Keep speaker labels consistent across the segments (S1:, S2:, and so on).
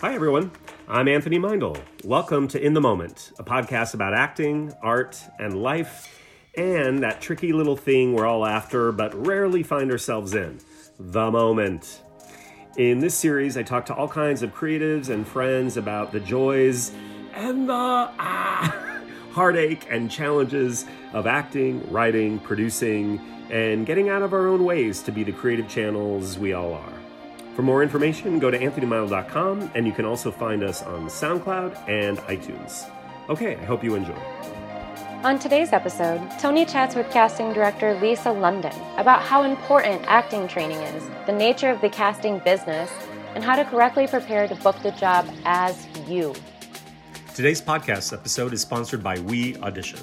S1: Hi, everyone. I'm Anthony Meindl. Welcome to In the Moment, a podcast about acting, art, and life, and that tricky little thing we're all after but rarely find ourselves in the moment. In this series, I talk to all kinds of creatives and friends about the joys and the ah, heartache and challenges of acting, writing, producing, and getting out of our own ways to be the creative channels we all are. For more information, go to anthonymeindl.com and you can also find us on SoundCloud and iTunes. Okay, I hope you enjoy.
S2: On today's episode, Tony chats with casting director Lisa London about how important acting training is, the nature of the casting business, and how to correctly prepare to book the job as you.
S1: Today's podcast episode is sponsored by We Audition.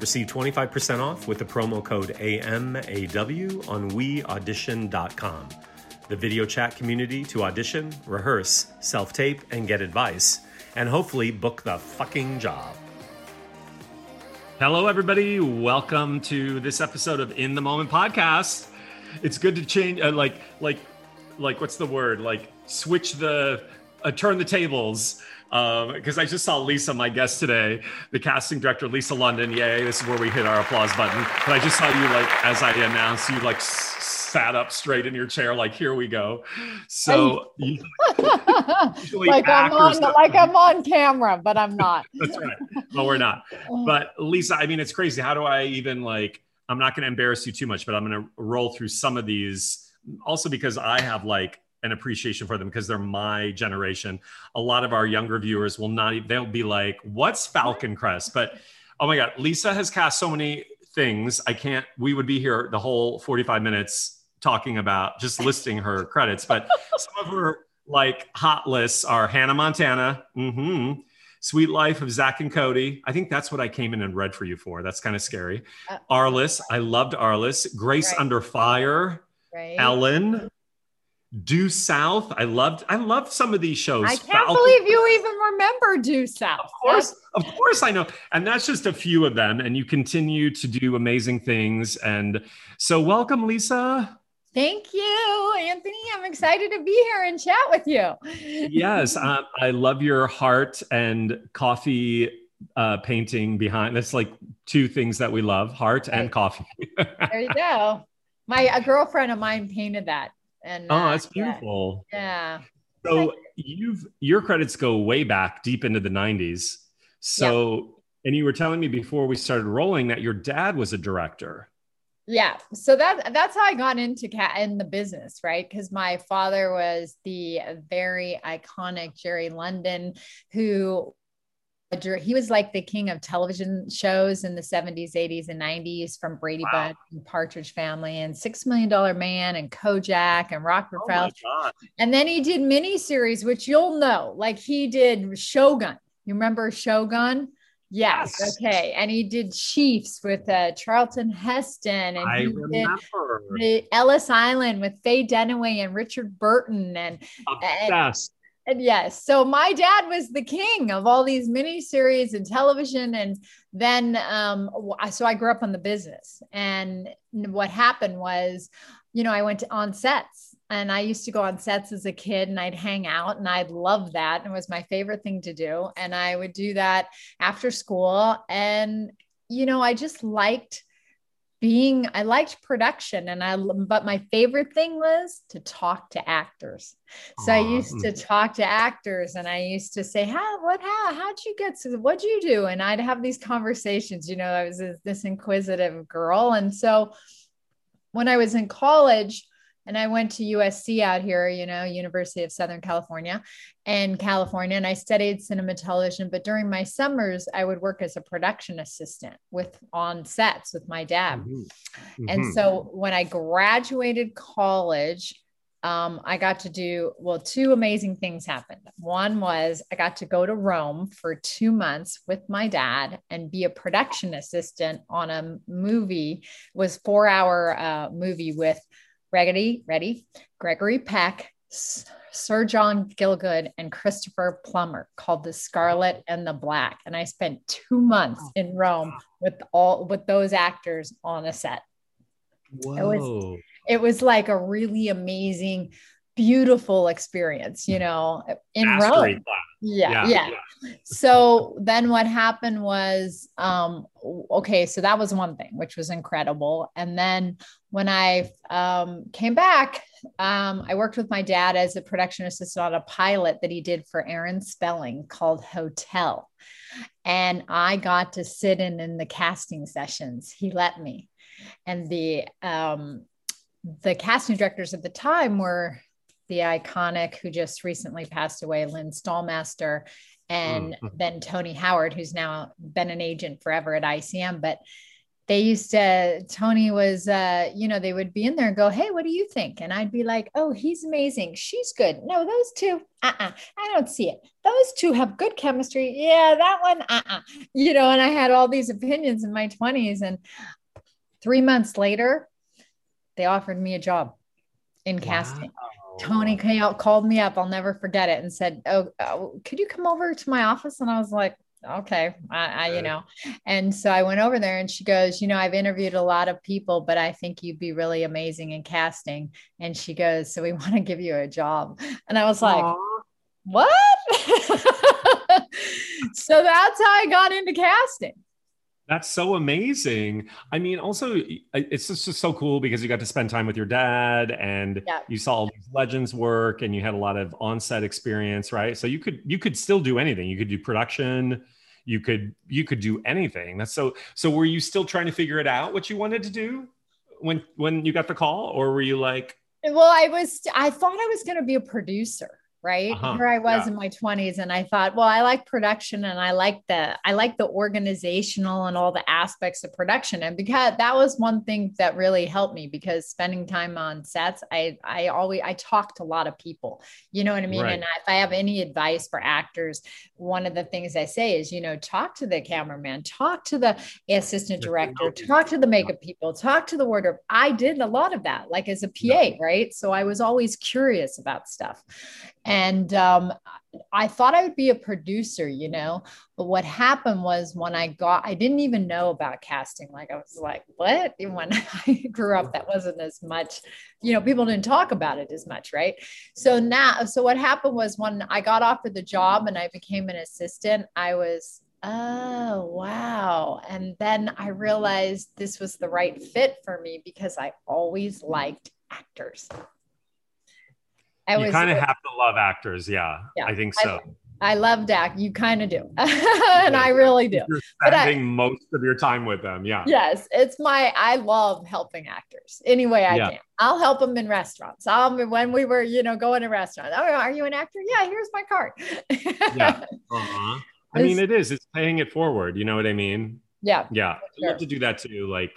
S1: Receive 25% off with the promo code AMAW on weaudition.com the video chat community to audition, rehearse, self tape, and get advice, and hopefully book the fucking job. Hello, everybody. Welcome to this episode of In the Moment podcast. It's good to change, uh, like, like, like, what's the word? Like, switch the, uh, turn the tables because um, I just saw Lisa, my guest today, the casting director, Lisa London. Yay! This is where we hit our applause button. But I just saw you like as I announced, you like sat up straight in your chair, like here we go. So usually,
S3: usually like I'm on, like I'm on camera, but I'm not.
S1: That's right. No, we're not. But Lisa, I mean, it's crazy. How do I even like? I'm not going to embarrass you too much, but I'm going to roll through some of these. Also, because I have like an appreciation for them because they're my generation. A lot of our younger viewers will not, they'll be like, what's Falcon Crest? But oh my God, Lisa has cast so many things. I can't, we would be here the whole 45 minutes talking about just listing her credits. But some of her like hot lists are Hannah Montana, mm-hmm, Suite Life of Zach and Cody. I think that's what I came in and read for you for. That's kind of scary. Uh, Arliss, I loved Arliss. Grace right. Under Fire, right. Ellen, Due South. I loved I loved some of these shows.
S3: I can't Falcon. believe you even remember Due South.
S1: Of course, of course I know. And that's just a few of them. And you continue to do amazing things. And so welcome, Lisa.
S3: Thank you, Anthony. I'm excited to be here and chat with you.
S1: yes, um, I love your heart and coffee uh, painting behind. That's like two things that we love: heart right. and coffee.
S3: there you go. My a girlfriend of mine painted that and
S1: oh, uh, that's beautiful.
S3: Yeah.
S1: So you've your credits go way back deep into the 90s. So yeah. and you were telling me before we started rolling that your dad was a director.
S3: Yeah. So that that's how I got into cat in the business, right? Because my father was the very iconic Jerry London, who he was like the king of television shows in the 70s 80s and 90s from brady wow. bunch and partridge family and six million dollar man and kojak and rockford oh and then he did miniseries which you'll know like he did shogun you remember shogun Yes. yes. Okay. And he did Chiefs with uh, Charlton Heston, and I he remember. did the Ellis Island with Faye Dunaway and Richard Burton, and, and and yes, so my dad was the king of all these miniseries and television. And then, um, so I grew up on the business. And what happened was, you know, I went on sets and I used to go on sets as a kid and I'd hang out and I'd love that. And it was my favorite thing to do. And I would do that after school. And, you know, I just liked being i liked production and i but my favorite thing was to talk to actors. So i used to talk to actors and i used to say how what how how'd you get to what'd you do? And i'd have these conversations you know i was this inquisitive girl. And so when i was in college and I went to USC out here, you know, University of Southern California and California, and I studied cinema television. But during my summers, I would work as a production assistant with on sets with my dad. Mm-hmm. Mm-hmm. And so when I graduated college, um, I got to do well, two amazing things happened. One was I got to go to Rome for two months with my dad and be a production assistant on a movie, it was four hour uh, movie with Ready, ready, Gregory Peck, Sir John Gielgud, and Christopher Plummer called The Scarlet and the Black. And I spent two months in Rome with all with those actors on a set. Whoa. It was it was like a really amazing beautiful experience, you know, in
S1: Mastery
S3: Rome.
S1: class.
S3: Yeah, yeah. So then what happened was, um, okay, so that was one thing, which was incredible. And then when I um, came back, um, I worked with my dad as a production assistant on a pilot that he did for Aaron Spelling called Hotel. And I got to sit in in the casting sessions. He let me. And the um, the casting directors at the time were the iconic who just recently passed away, Lynn Stalmaster, and mm-hmm. then Toni Howard, who's now been an agent forever at ICM. But they used to, Toni was, uh, you know, they would be in there and go, Hey, what do you think? And I'd be like, Oh, he's amazing. She's good. No, those two, uh uh-uh, I don't see it. Those two have good chemistry. Yeah, that one, uh uh-uh. uh You know, and I had all these opinions in my 20s. And three months later, they offered me a job in wow. casting. Toni came out, called me up. I'll never forget it and said, oh, oh, could you come over to my office? And I was like, okay, I, I, you know, and so I went over there and she goes, you know, I've interviewed a lot of people, but I think you'd be really amazing in casting. And she goes, so we want to give you a job. And I was like, Aww. what? so that's how I got into casting.
S1: That's so amazing. I mean, also, it's just, just so cool because you got to spend time with your dad and yeah. you saw all these legends work and you had a lot of on-set experience, right? So you could you could still do anything. You could do production, you could you could do anything. That's so so were you still trying to figure it out what you wanted to do when when you got the call or were you like
S3: Well, I was I thought I was going to be a producer right uh-huh. here i was yeah. in my 20s and i thought well i like production and i like the i like the organizational and all the aspects of production and because that was one thing that really helped me because spending time on sets i i always i talked to a lot of people you know what i mean right. and if i have any advice for actors one of the things i say is you know talk to the cameraman talk to the assistant director talk to the makeup people talk to the wardrobe i did a lot of that like as a pa yeah. right so i was always curious about stuff and um, I thought I would be a producer, you know. But what happened was when I got, I didn't even know about casting. Like I was like, what? And when I grew up, that wasn't as much, you know, people didn't talk about it as much, right? So now, so what happened was when I got offered the job and I became an assistant, I was oh wow and then i realized this was the right fit for me because i always liked actors
S1: I you kind of have to love actors. Yeah, yeah I think so.
S3: I, I love Dak. You kind of do, and I really do.
S1: You're spending I, most of your time with them. Yeah.
S3: Yes, it's my. I love helping actors any way I yeah. can. I'll help them in restaurants. Um, when we were, you know, going to restaurants. Oh, are you an actor? Yeah. Here's my card.
S1: yeah. Uh-huh. I mean, it is. It's paying it forward. You know what I mean?
S3: Yeah.
S1: Yeah. Sure. I love to do that too. Like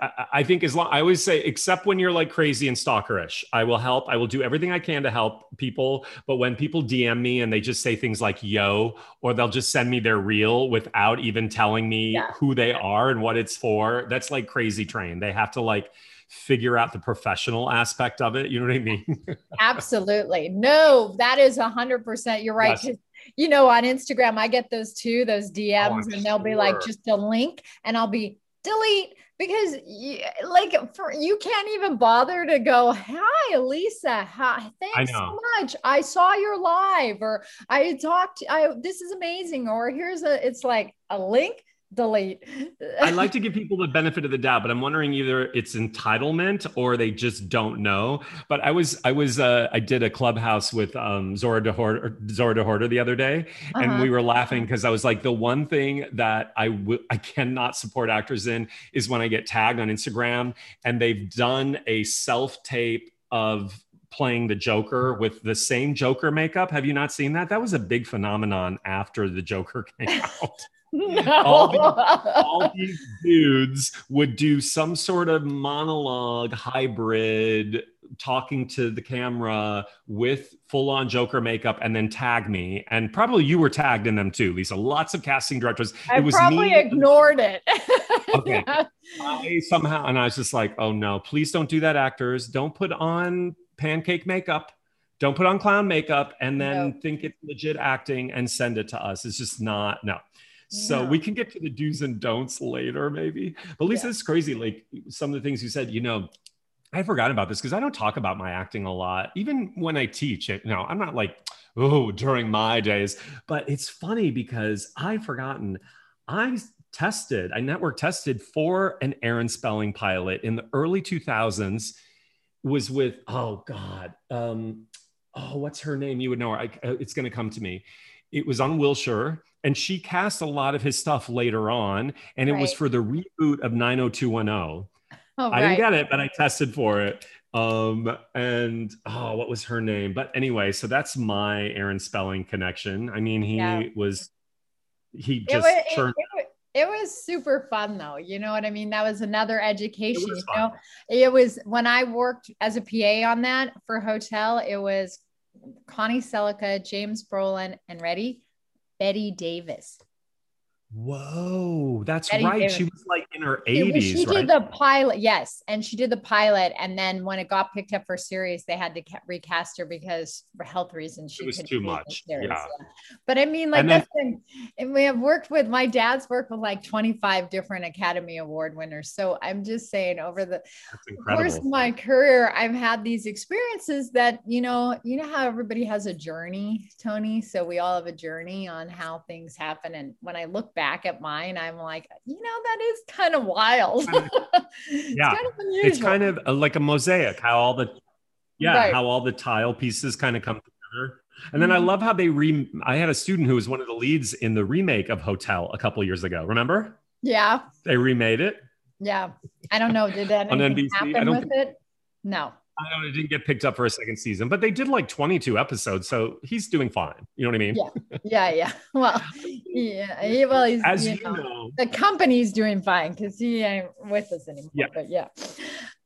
S1: I, think as long I always say, except when you're like crazy and stalkerish, I will help. I will do everything I can to help people. But when people DM me and they just say things like "yo" or they'll just send me their reel without even telling me yeah. who they are and what it's for, that's like crazy train. They have to like figure out the professional aspect of it. You know what I mean?
S3: Absolutely. No, that is a hundred percent. You're right. Yes you know, on Instagram, I get those too, those DMs, oh, and they'll sure. be like just a link, and I'll be delete because you, like for you can't even bother to go hi elisa hi thanks so much. I saw your live or i talked i this is amazing or here's a it's like a link delete.
S1: I like to give people the benefit of the doubt, but I'm wondering either it's entitlement or they just don't know. But I was, I was, uh, I did a clubhouse with um, Zora DeHorty, Zora DeHorty the other day, uh-huh. and we were laughing because I was like, the one thing that I w- I cannot support actors in is when I get tagged on Instagram and they've done a self tape of playing the Joker with the same Joker makeup. Have you not seen that? That was a big phenomenon after the Joker came out. No. all, these, all these dudes would do some sort of monologue hybrid talking to the camera with full on Joker makeup and then tag me. And probably you were tagged in them too, Lisa. Lots of casting directors.
S3: I it was probably me. ignored it.
S1: okay. Yeah. I somehow, and I was just like, oh no, please don't do that, actors. Don't put on pancake makeup. Don't put on clown makeup and then no. think it's legit acting and send it to us. It's just not, no. So we can get to the do's and don'ts later, maybe. But Lisa, yeah. it's crazy. Like some of the things you said, you know, I forgot about this because I don't talk about my acting a lot, even when I teach it. No, I'm not like, oh, during my days, but it's funny because I've forgotten. I tested, I network tested for an Aaron Spelling pilot in the early 2000s. Was with oh god, um, oh what's her name? You would know her. I, uh, it's going to come to me. It was on Wilshire, and she cast a lot of his stuff later on, and it right. was for the reboot of 90210 Oh, I didn't get it, but I tested for it. Um, and oh, what was her name? But anyway, so that's my Aaron Spelling connection. I mean, he yeah. was he just
S3: it was, turned. It, it, it, was super fun though. You know what I mean? That was another education. Was you know, it was when I worked as a PA on that for hotel, it was Connie Sellecca, James Brolin, and ready, Bette Davis.
S1: Whoa, that's Bette right. Davis. She was like in her 80s.
S3: She,
S1: right?
S3: did the pilot, yes. And she did the pilot. And then when it got picked up for series, they had to recast her because for health reasons, she
S1: it was too much. Yeah. yeah.
S3: But I mean, like, then, been, and we have worked with my dad's worked with like 25 different Academy Award winners. So I'm just saying, over the course of my career, I've had these experiences that, you know, you know how everybody has a journey, Tony. So we all have a journey on how things happen. And when I look back at mine, I'm like, you know, that is kind of wild.
S1: yeah, it's kind, of it's kind of uh, like a mosaic. How all the yeah, right. how all the tile pieces kind of come together. And then mm-hmm. I love how they re. I had a student who was one of the leads in the remake of Hotel a couple years ago. Remember?
S3: Yeah.
S1: They remade it.
S3: Yeah, I don't know. Did that happen with it? No.
S1: I know it didn't get picked up for a second season, but they did like 22 episodes, so he's doing fine. You know what I mean?
S3: Yeah, yeah, yeah. Well, yeah. He, well, he's as you, you know, know, the company's doing fine because he ain't with us anymore. Yeah, but yeah,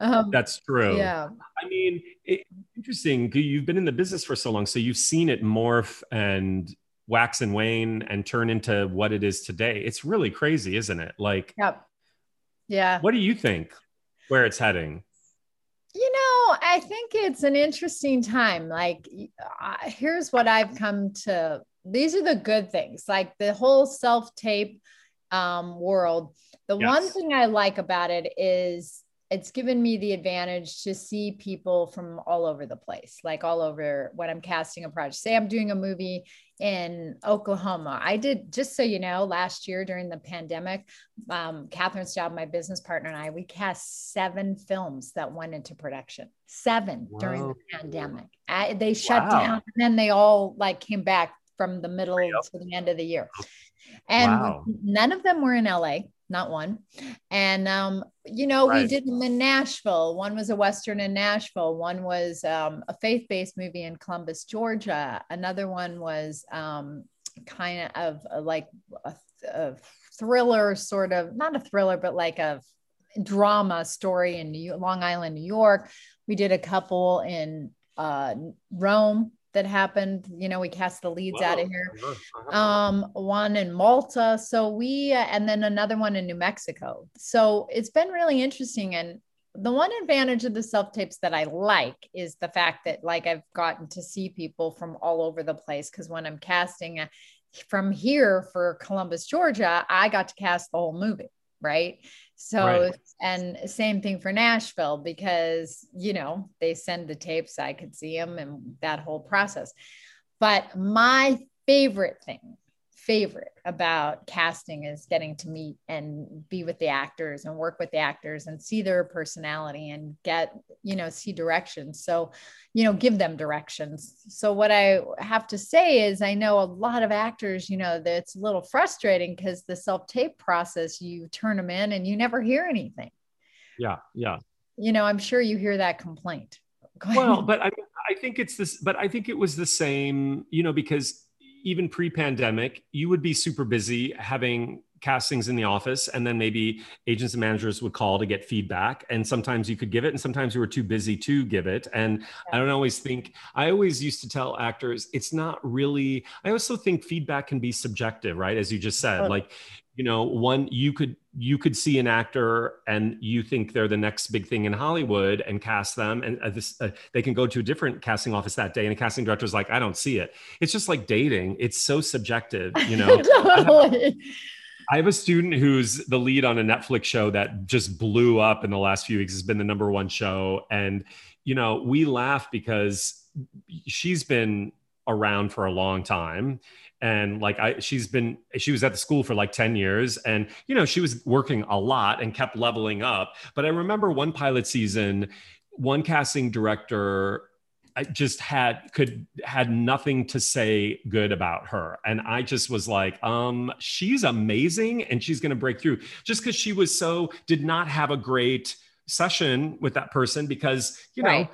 S1: um, that's true.
S3: Yeah,
S1: I mean, it, interesting. You've been in the business for so long, so you've seen it morph and wax and wane and turn into what it is today. It's really crazy, isn't it? Like,
S3: yep. Yeah.
S1: What do you think? Where it's heading?
S3: I think it's an interesting time. Like, uh, here's what I've come to these are the good things, like the whole self tape um, world. The yes. one thing I like about it is it's given me the advantage to see people from all over the place, like all over when I'm casting a project. Say I'm doing a movie in Oklahoma. I did, just so you know, last year during the pandemic, um, Catherine Stroud, my business partner, and I, we cast seven films that went into production. Seven Whoa. during the pandemic. I, they shut wow. down and then they all like came back from the middle to the end of the year. And wow. none of them were in LA, not one. And, um, you know, right. we did them in Nashville. One was a Western in Nashville. One was um, a faith based movie in Columbus, Georgia. Another one was um, kind of a, like a, a thriller, sort of, not a thriller, but like a drama story in New, Long Island, New York. We did a couple in uh, Rome, that happened. You know, we cast the leads Whoa. out of here. Um, one in Malta. So we, uh, and then another one in New Mexico. So it's been really interesting. And the one advantage of the self tapes that I like is the fact that, like, I've gotten to see people from all over the place. Cause when I'm casting uh, from here for Columbus, Georgia, I got to cast the whole movie. Right. So, right. and same thing for Nashville because, you know, they send the tapes, I could see them and that whole process. But my favorite thing favorite about casting is getting to meet and be with the actors and work with the actors and see their personality and get you know see directions. So you know give them directions. So what i have to say is i know a lot of actors you know that it's a little frustrating because the self tape process you turn them in and you never hear anything.
S1: Yeah yeah.
S3: You know i'm sure you hear that complaint.
S1: Well but I, I think it's this but i think it was the same you know because even pre-pandemic, you would be super busy having castings in the office and then maybe agents and managers would call to get feedback. And sometimes you could give it and sometimes you were too busy to give it. And i don't always think i always used to tell actors it's not really i also think feedback can be subjective right? As you just said like you know one you could you could see an actor and you think they're the next big thing in hollywood and cast them and uh, this, uh, they can go to a different casting office that day and a casting director is like i don't see it. It's just like dating. It's so subjective you know?
S3: Totally.
S1: I have a student who's the lead on a Netflix show that just blew up in the last few weeks. Has been the number one show, and you know we laugh because she's been around for a long time. And like i she's been she was at the school for like 10 years. And you know she was working a lot and kept leveling up. But i remember one pilot season one casting director I just had could had nothing to say good about her. And i just was like um she's amazing and she's going to break through. Just cuz she was so did not have a great session with that person because you know right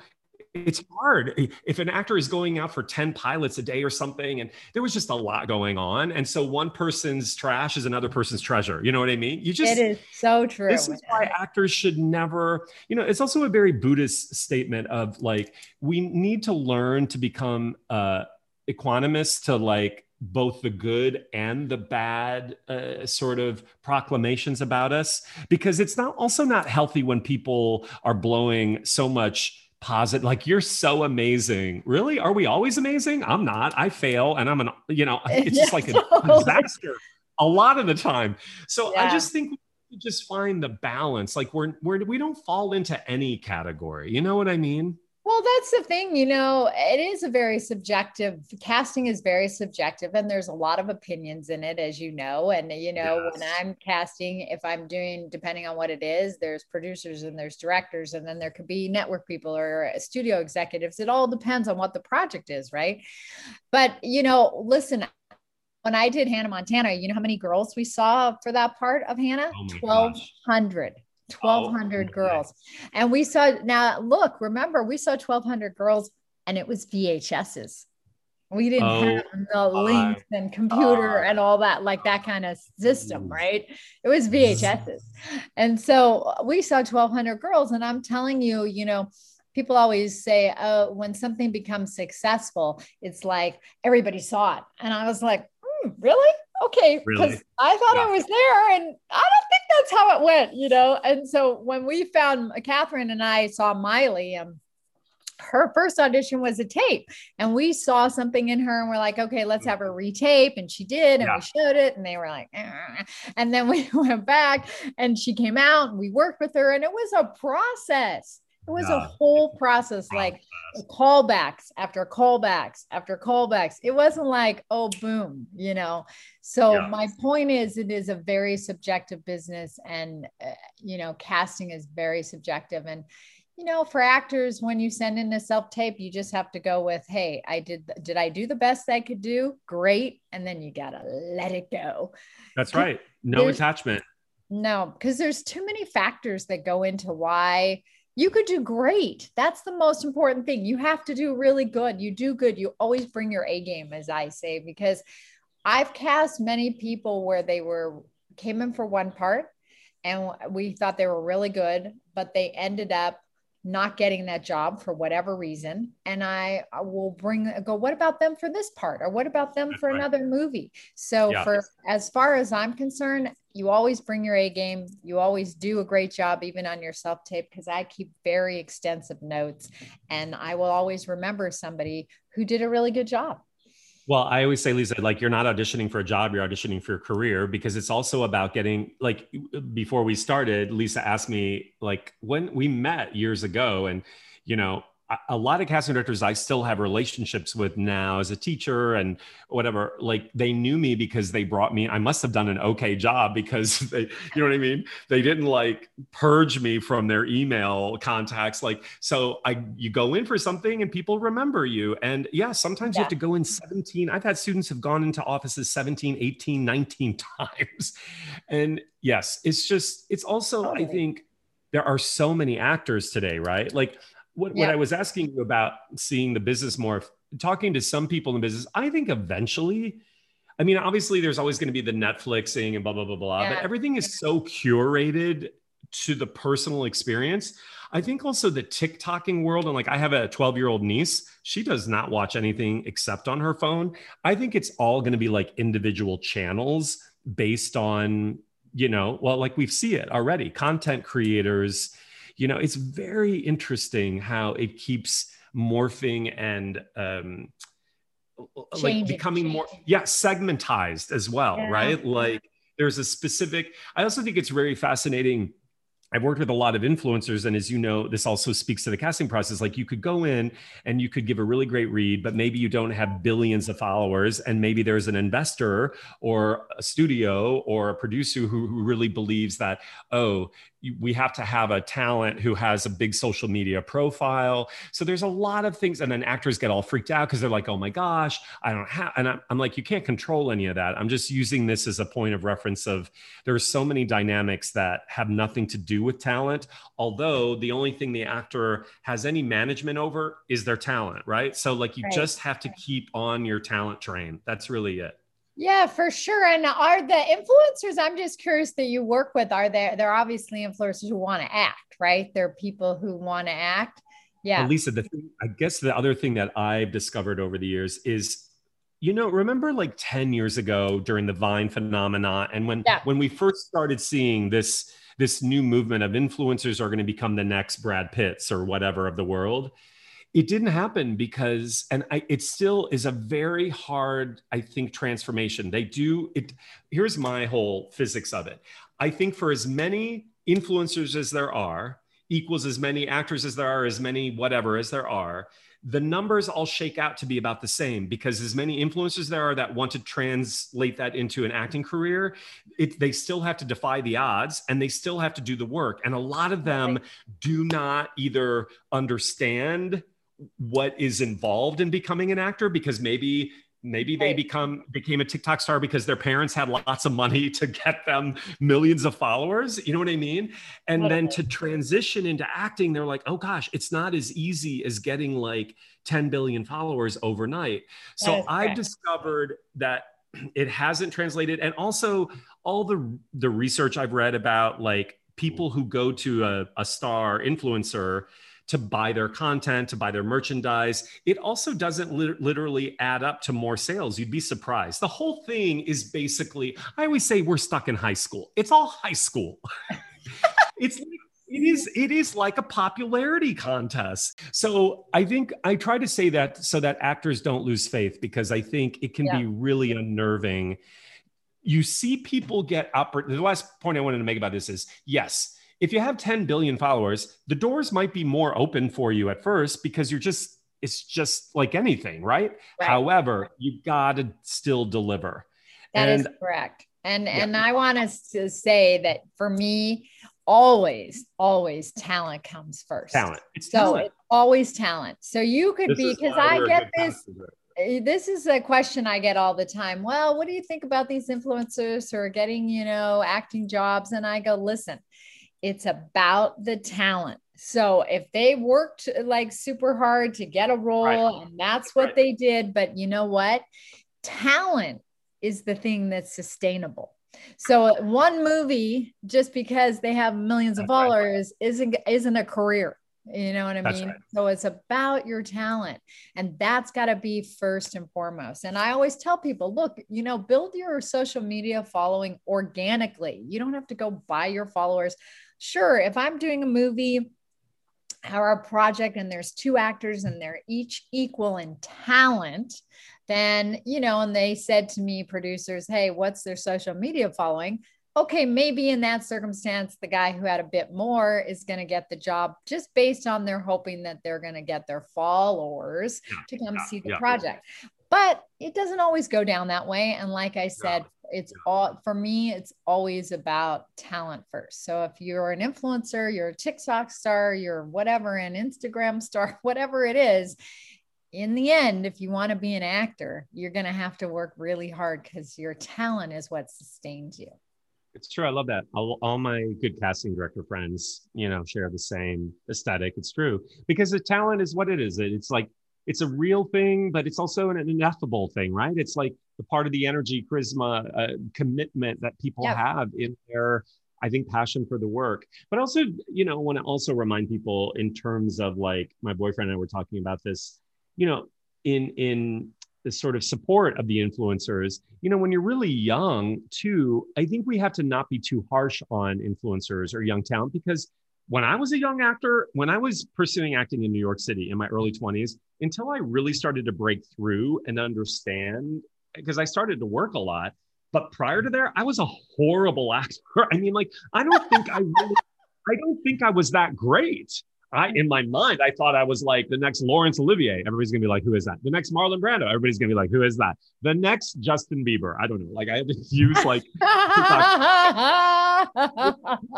S1: it's hard. If an actor is going out for 10 pilots a day or something and there was just a lot going on and so one person's trash is another person's treasure you know what i mean? You just
S3: it is so true
S1: this is why actors should never you know it's also a very buddhist statement of like we need to learn to become uh equanimous to like both the good and the bad uh, sort of proclamations about us because it's not also not healthy when people are blowing so much positive like you're so amazing. Really? Are we always amazing? I'm not. I fail and i'm an you know it's just like a disaster a lot of the time. So yeah. i just think we just find the balance. Like we're, we're we don't fall into any category. You know what i mean
S3: well, that's the thing, you know, it is a very subjective casting is very subjective and there's a lot of opinions in it as you know and you know yes. when I'm casting if I'm doing depending on what it is there's producers and there's directors and then there could be network people or uh, studio executives it all depends on what the project is, right? But you know, listen, when I did Hannah Montana, you know how many girls we saw for that part of Hannah? Oh 1200. 1200 oh, girls. And we saw now look remember we saw 1200 girls and it was vhs's we didn't oh, have the links and computer uh, and all that like that kind of system right? It was vhs's and so we saw 1200 girls and i'm telling you you know people always say oh when something becomes successful it's like everybody saw it. And i was like mm, really? Okay because really? i thought yeah. i was there and i don't that's how it went you know and so when we found catherine and i saw miley um her first audition was a tape and we saw something in her and we're like okay let's have her retape and she did and yeah. we showed it and they were like ah. and then we went back and she came out and we worked with her and it was a process it was a whole process, like callbacks after callbacks after callbacks. It wasn't like, oh, boom, you know. So, yeah. my point is, it is a very subjective business, and, uh, you know, casting is very subjective. And, you know, for actors, when you send in a self tape, you just have to go with, hey, I did, did I do the best I could do? Great. And then you got to let it go.
S1: That's right. No there's, attachment.
S3: No, because there's too many factors that go into why you could do great. That's the most important thing. You have to do really good. You do good. You always bring your A game, as I say, because I've cast many people where they were came in for one part and we thought they were really good, but they ended up not getting that job for whatever reason and i will bring go what about them for this part or what about them for another movie so yeah. for as far as i'm concerned you always bring your a game. You always do a great job even on your self tape because i keep very extensive notes and i will always remember somebody who did a really good job.
S1: Well, I always say, Lisa, like you're not auditioning for a job, you're auditioning for your career because it's also about getting, like, before we started, Lisa asked me, like, when we met years ago, and, you know, a lot of casting directors I still have relationships with now as a teacher and whatever. Like they knew me because they brought me. I must have done an okay job because they, you know what I mean. They didn't like purge me from their email contacts. Like so, I you go in for something and people remember you. And yeah, sometimes yeah. you have to go in 17. I've had students have gone into offices 17, 18, 19 times. And yes, it's just it's also totally. I think there are so many actors today, right? Like what, yeah. what I was asking you about seeing the business more, talking to some people in the business, I think eventually, I mean, obviously there's always going to be the Netflixing and blah, blah, blah, blah, yeah. but everything is so curated to the personal experience. I think also the TikToking world, and like I have a 12 year old niece, she does not watch anything except on her phone. I think it's all going to be like individual channels based on, you know, well, like we see it already content creators you know it's very interesting how it keeps morphing and um like becoming more yeah segmentized as well yeah. right like there's a specific i also think it's very fascinating I've worked with a lot of influencers, and as you know, this also speaks to the casting process. Like you could go in and you could give a really great read, but maybe you don't have billions of followers, and maybe there's an investor or a studio or a producer who, who really believes that, oh, we have to have a talent who has a big social media profile. So there's a lot of things. And then actors get all freaked out because they're like, oh my gosh, I don't have, and I'm, I'm, like, you can't control any of that. I'm just using this as a point of reference of there are so many dynamics that have nothing to do with talent. Although the only thing the actor has any management over is their talent, right? So like you right. just have to keep on your talent train. That's really it.
S3: Yeah, for sure. And are the influencers, I'm just curious that you work with, are there, they're obviously influencers who want to act, right? They're people who want to act. Yeah.
S1: Well, Lisa, the thing, I guess the other thing that I've discovered over the years is, you know, remember like 10 years ago during the Vine phenomena and when, yeah. when we first started seeing this, this new movement of influencers are going to become the next Brad Pitts or whatever of the world it didn't happen because and I, it still is a very hard i think transformation. They do it here's my whole physics of it. I think for as many influencers as there are equals as many actors as there are as many whatever as there are the numbers all shake out to be about the same because as many influencers there are that want to translate that into an acting career it, they still have to defy the odds and they still have to do the work. And a lot of them do not either understand what is involved in becoming an actor because maybe maybe they become became a TikTok star because their parents had lots of money to get them millions of followers. You know what I mean? And then to transition into acting, they're like, oh gosh, it's not as easy as getting like 10 billion followers overnight. So I've discovered that it hasn't translated. And also all the the research I've read about like people who go to a, a star influencer to buy their content, to buy their merchandise. It also doesn't li- literally add up to more sales. You'd be surprised. The whole thing is basically, I always say we're stuck in high school. It's all high school. it's it is it is like a popularity contest so i think i try to say that so that actors don't lose faith because i think it can yeah. be really unnerving you see people get up the last point i wanted to make about this is yes if you have 10 billion followers, the doors might be more open for you at first because you're just, it's just like anything, right? right. However, you got to still deliver.
S3: That and, is correct. And yeah. and I want us to say that for me, always, always talent comes first.
S1: Talent.
S3: It's so talent. it's always talent. So you could this be because I get this. Eh, this is a question I get all the time. Well, what do you think about these influencers who are getting, you know, acting jobs? And I go, listen, it's about the talent. So if they worked like super hard to get a role right. and that's what right. they did, but you know what? Talent is the thing that's sustainable. So one movie, just because they have millions that's of followers, right. isn't isn't a career. You know what I mean? So it's about your talent, and that's got to be first and foremost. And I always tell people, look, you know, build your social media following organically. You don't have to go buy your followers sure, if I'm doing a movie or a project and there's two actors and they're each equal in talent, then, you know, and they said to me, producers, hey, what's their social media following? Okay, maybe in that circumstance, the guy who had a bit more is going to get the job just based on their hoping that they're going to get their followers yeah, to come yeah, see the yeah. project. But it doesn't always go down that way. And like I said, it's all for me it's always about talent first. So if you're an influencer you're a tiktok star you're whatever an instagram star whatever it is in the end if you want to be an actor you're going to have to work really hard because your talent is what sustains you.
S1: It's true i love that. All, all my good casting director friends you know share the same aesthetic it's true because the talent is what it is it's like it's a real thing, but it's also an ineffable thing, right? It's like the part of the energy, charisma, uh, commitment that people have in their, I think, passion for the work. But also, you know, I want to also remind people in terms of like my boyfriend and I were talking about this, you know, in in the sort of support of the influencers you know when you're really young too i think we have to not be too harsh on influencers or young talent because when I was a young actor, when I was pursuing acting in New York City in my early 20s, until I really started to break through and understand, because I started to work a lot, But prior to there, I was a horrible actor. I mean, like, I don't think I really, I don't think I was that great. I, in my mind, I thought I was like the next Laurence Olivier. Everybody's gonna be like, who is that? The next Marlon Brando. Everybody's gonna be like, who is that? The next Justin Bieber. I don't know. Like I had to use like a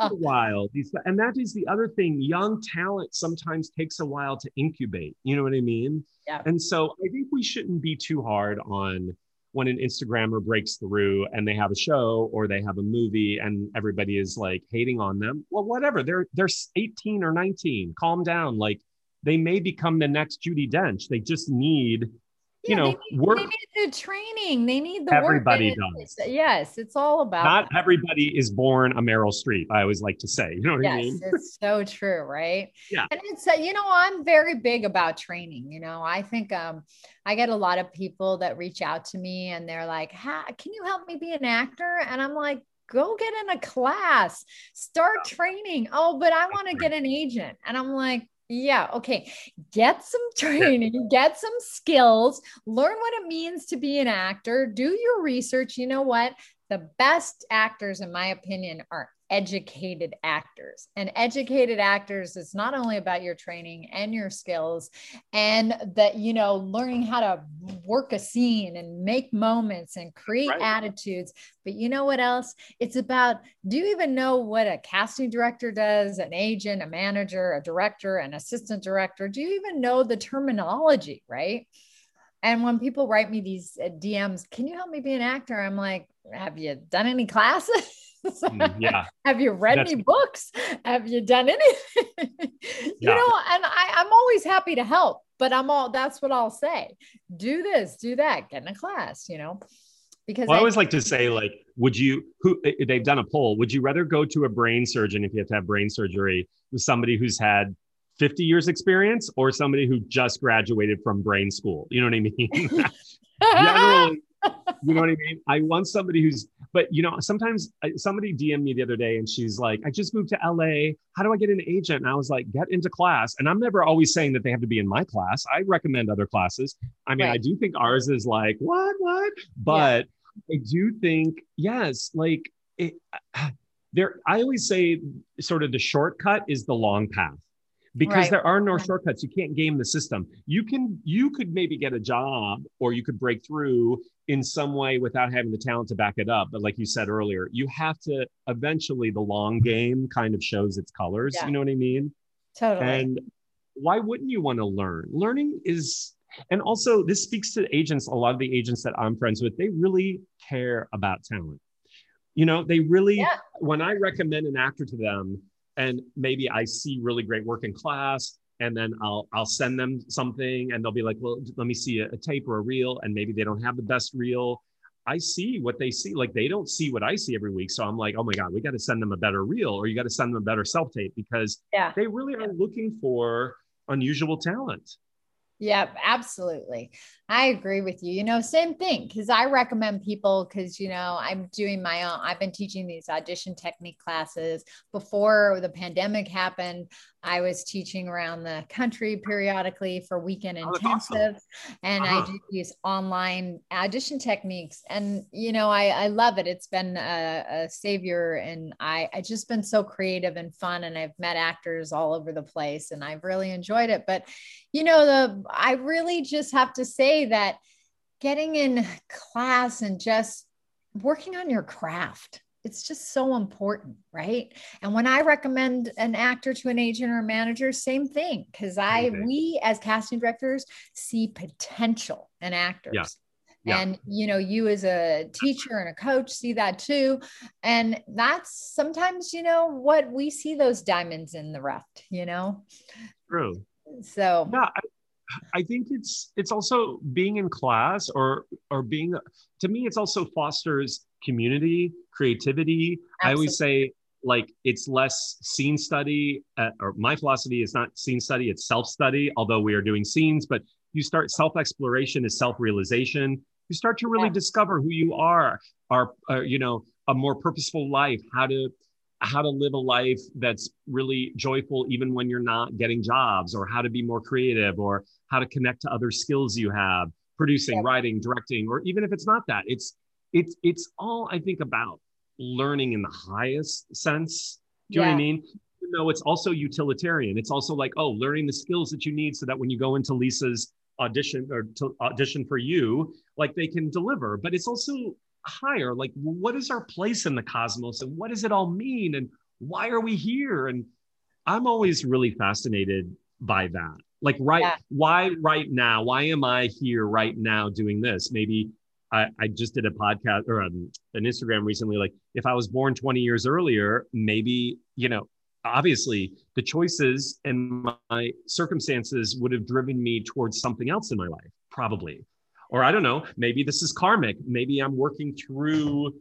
S1: while. And that is the other thing. Young talent sometimes takes a while to incubate. You know what I mean?
S3: Yeah.
S1: And so I think we shouldn't be too hard on when an Instagrammer breaks through and they have a show or they have a movie and everybody is like hating on them. Well, whatever. They're they're 18 or 19. Calm down. Like they may become the next Judi Dench. They just need you know,
S3: they need,
S1: work.
S3: They need the training. They need the
S1: everybody does.
S3: Yes, it's all about.
S1: Not that. everybody is born a Meryl Streep. I always like to say. You know what
S3: yes,
S1: I mean?
S3: it's so true, right?
S1: Yeah.
S3: And it's uh, you know I'm very big about training. You know, I think um I get a lot of people that reach out to me and they're like, "Can you help me be an actor?" And I'm like, go get in a class, start training. Oh, but I want to get an agent. And I'm like, yeah. Okay. Get some training, get some skills, learn what it means to be an actor, do your research. You know what? The best actors, in my opinion, are educated actors. And educated actors is not only about your training and your skills and that, you know, learning how to work a scene and make moments and create right. attitudes. But you know what else? It's about do you even know what a casting director does, an agent, a manager, a director, an assistant director? Do you even know the terminology, right? And when people write me these uh, DMs, can you help me be an actor? I'm like, have you done any classes?
S1: Mm, yeah.
S3: Have you read That's... any books? Have you done anything? you yeah. know, and I, I'm always happy to help, but I'm all that's what I'll say. Do this, do that, get in a class, you know. Because
S1: well, I, I always like to say, like, would you who they've done a poll, would you rather go to a brain surgeon if you have to have brain surgery with somebody who's had 50 years experience or somebody who just graduated from brain school? You know what I mean? Generally, you know what I mean? I want somebody who's, but you know, sometimes uh, somebody DM'd me the other day and she's like, I just moved to LA. How do I get an agent? And I was like, get into class. And I'm never always saying that they have to be in my class. I recommend other classes. I mean, right. I do think ours is like, what, what? But yeah. I do think, yes, like it, there, I always say sort of the shortcut is the long path because right. there are no shortcuts. You can't game the system. You can you could maybe get a job or you could break through in some way without having the talent to back it up. But like you said earlier you have to eventually the long game kind of shows its colors yeah. you know what i mean?
S3: Totally.
S1: And why wouldn't you want to learn? Learning is and also this speaks to agents a lot of the agents that i'm friends with they really care about talent. You know they really yeah. when i recommend an actor to them and maybe I see really great work in class and then I'll I'll send them something and they'll be like, well, let me see a, a, tape or a reel, and maybe they don't have the best reel. I see what they see, like they don't see what I see every week. So I'm like, oh my god, we got to send them a better reel, or you got to send them a better self tape because
S3: yeah.
S1: they really are looking for unusual talent.
S3: Yeah, absolutely. I agree with you. You know, same thing because I recommend people because, you know, I'm doing my own, I've been teaching these audition technique classes before the pandemic happened. I was teaching around the country periodically for weekend oh, intensives, awesome. and uh-huh. I do these online audition techniques. And you know, I, I love it. It's been a, a savior, and I I just been so creative and fun, and I've met actors all over the place, and I've really enjoyed it. But you know, the I really just have to say that getting in class and just working on your craft it's just so important, right? And when I recommend an actor to an agent or a manager, same thing, because I mm-hmm. we as casting directors see potential in actors.
S1: Yeah. Yeah.
S3: And you know, you as a teacher and a coach see that too. And that's sometimes, you know, what we see those diamonds in the rough, you know.
S1: True.
S3: So
S1: yeah, I, think it's it's also being in class or or being to me it's also fosters community creativity Absolutely. i always say like it's less scene study uh, or my philosophy is not scene study it's self study although we are doing scenes but you start self exploration is self realization you start to really yeah. discover who you are are uh, you know a more purposeful life how to how to live a life that's really joyful even when you're not getting jobs or how to be more creative or how to connect to other skills you have producing yeah. writing directing or even if it's not that it's it's it's all I think about learning in the highest sense. Do you yeah. know what I mean? No, it's also utilitarian. It's also like, oh, learning the skills that you need so that when you go into Lisa's audition or to audition for you, like they can deliver. But it's also higher. Like, what is our place in the cosmos and what does it all mean? And why are we here? And I'm always really fascinated by that. Like, right, yeah. why right now? Why am I here right now doing this? Maybe I, I just did a podcast or um, an Instagram recently. Like, if I was born 20 years earlier, maybe, you know, obviously the choices and my circumstances would have driven me towards something else in my life, probably. Or I don't know, maybe this is karmic. Maybe I'm working through,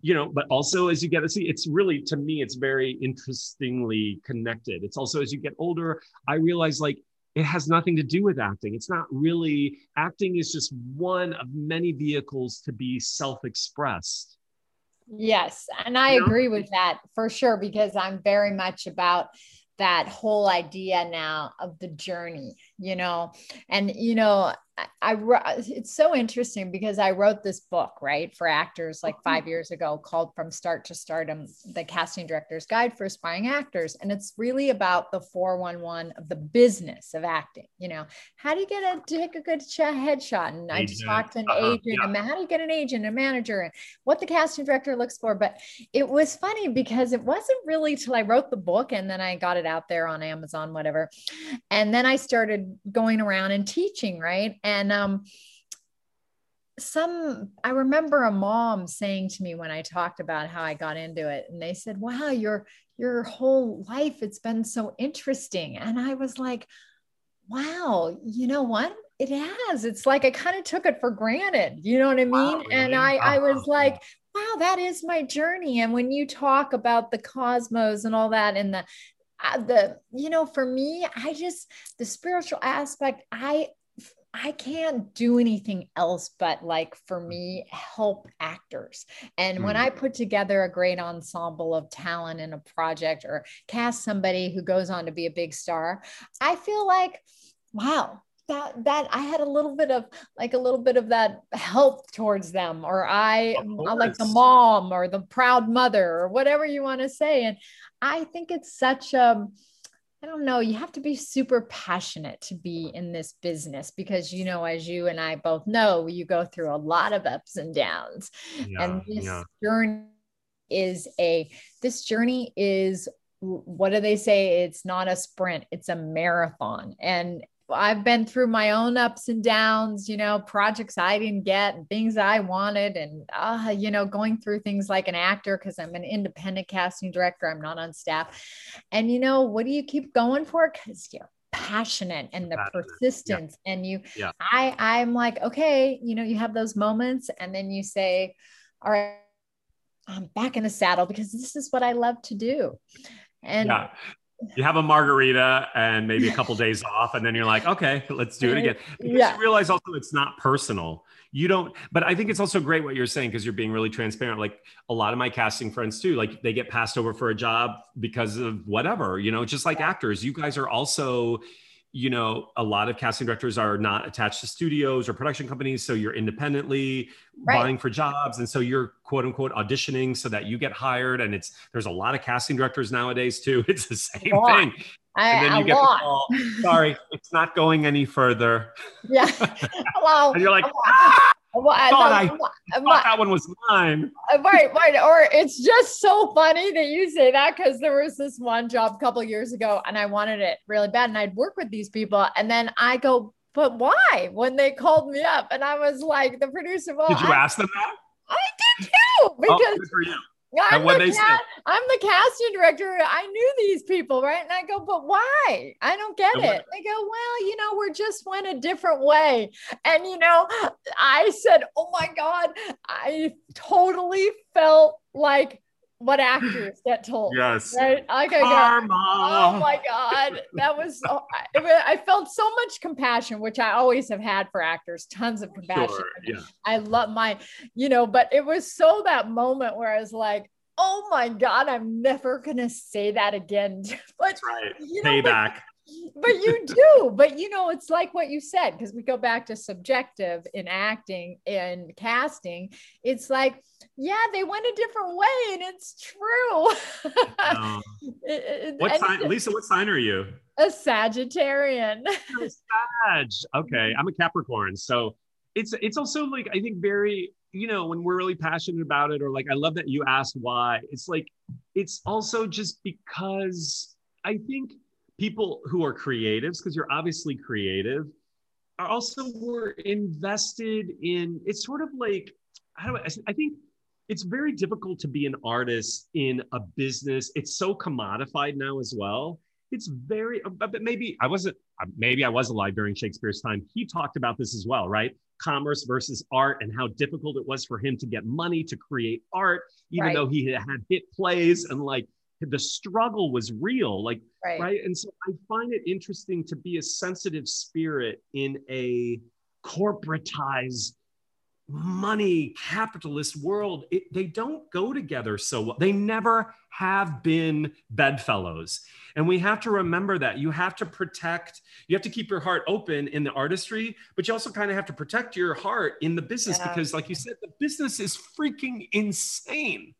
S1: you know, but also as you get to see, it's really, to me, it's very interestingly connected. It's also as you get older, I realize like it has nothing to do with acting. It's not really, acting is just one of many vehicles to be self expressed.
S3: Yes. And I agree with that for sure, because I'm very much about that whole idea now of the journey, you know, and, you know, I, I it's so interesting because I wrote this book, right, for actors like five mm-hmm. years ago called From Start to Stardom, the casting director's guide for aspiring actors. And it's really about the 411 of the business of acting. You know, how do you get a take a good headshot? And I just talked to an uh-huh. agent, yeah. and how do you get an agent, a manager, and what the casting director looks for. But it was funny because it wasn't really till I wrote the book and then I got it out there on Amazon, whatever. And then I started going around and teaching, right? And um, some, I remember a mom saying to me when I talked about how I got into it, and they said, "Wow, your your whole life it's been so interesting." And I was like, "Wow, you know what? It has. It's like I kind of took it for granted. You know what I mean?" Wow, really? And I I was like, wow, that is my journey. And when you talk about the cosmos and all that, and the uh, the you know, for me, I just the spiritual aspect, I I can't do anything else but like for me help actors. And mm. when I put together a great ensemble of talent in a project or cast somebody who goes on to be a big star, I feel like wow, that that I had a little bit of like a little bit of that help towards them or I like the mom or the proud mother or whatever you want to say and I think it's such a I don't know, you have to be super passionate to be in this business because, you know, as you and I both know, you go through a lot of ups and downs. Yeah, and this yeah. journey is a, this journey is, what do they say? It's not a sprint, it's a marathon. And I've been through my own ups and downs, you know, projects I didn't get and things I wanted, and, uh, you know, going through things like an actor because I'm an independent casting director, I'm not on staff. And, you know, what do you keep going for? Because you're passionate and the passionate. persistence yeah. and you yeah. i i'm like okay you know you have those moments and then you say all right i'm back in the saddle because this is what i love to do and yeah
S1: you have a margarita and maybe a couple days off and then you're like okay let's do it again. Because yeah. you realize also it's not personal. You don't but i think it's also great what you're saying because you're being really transparent. Like a lot of my casting friends too like they get passed over for a job because of whatever you know just like actors. You guys are also you know, a lot of casting directors are not attached to studios or production companies. So you're independently right. buying for jobs. And so you're quote unquote auditioning so that you get hired. And it's, there's a lot of casting directors nowadays too. It's the same thing.
S3: I, and then you get the call,
S1: sorry, it's not going any further.
S3: Yeah.
S1: Well, and you're like, ah! Well, I thought, I, thought that one was mine.
S3: Uh, right, right. Or it's just so funny that you say that because there was this one job a couple years ago and I wanted it really bad. And I'd work with these people. And then I go, but why? When they called me up and I was like, the producer, well,
S1: did you I, ask them that?
S3: I did too. Oh, because
S1: oh,
S3: I'm the, ca- I'm the casting director. I knew these people, right? And I go, but why? I don't get it. They go, well, you know, we're just went a different way. And, you know, I said, oh my God, I totally felt like what actors get told.
S1: Yes.
S3: Right? Go, oh my God. That was, so, I, I, felt so much compassion, which I always have had for actors, tons of compassion. Sure, yeah. I love my, you know, but it was so that moment where I was like, oh my God, I'm never going to say that again.
S1: but, right. You know, Payback.
S3: but you do. But you know, it's like what you said, because we go back to subjective in acting and casting. It's like, yeah, they went a different way, and it's true.
S1: Um, what sign, Lisa? What sign are you?
S3: A Sagittarian.
S1: Sag. Okay, I'm a Capricorn, so it's it's also like I think very you know when we're really passionate about it, or like I love that you asked why. It's like it's also just because I think people who are creatives, because you're obviously creative, are also were invested in. It's sort of like how do I? I think it's very difficult to be an artist in a business. It's so commodified now as well. It's very, uh, but maybe I wasn't, uh, maybe I was alive during Shakespeare's time. He talked about this as well, right? Commerce versus art and how difficult it was for him to get money to create art, even right. though he had hit plays and like the struggle was real like right. right and so i find it interesting to be a sensitive spirit in a corporatized money capitalist world it, they don't go together so well they never have been bedfellows and we have to remember that you have to protect you have to keep your heart open in the artistry but you also kind of have to protect your heart in the business yeah. because like you said the business is freaking insane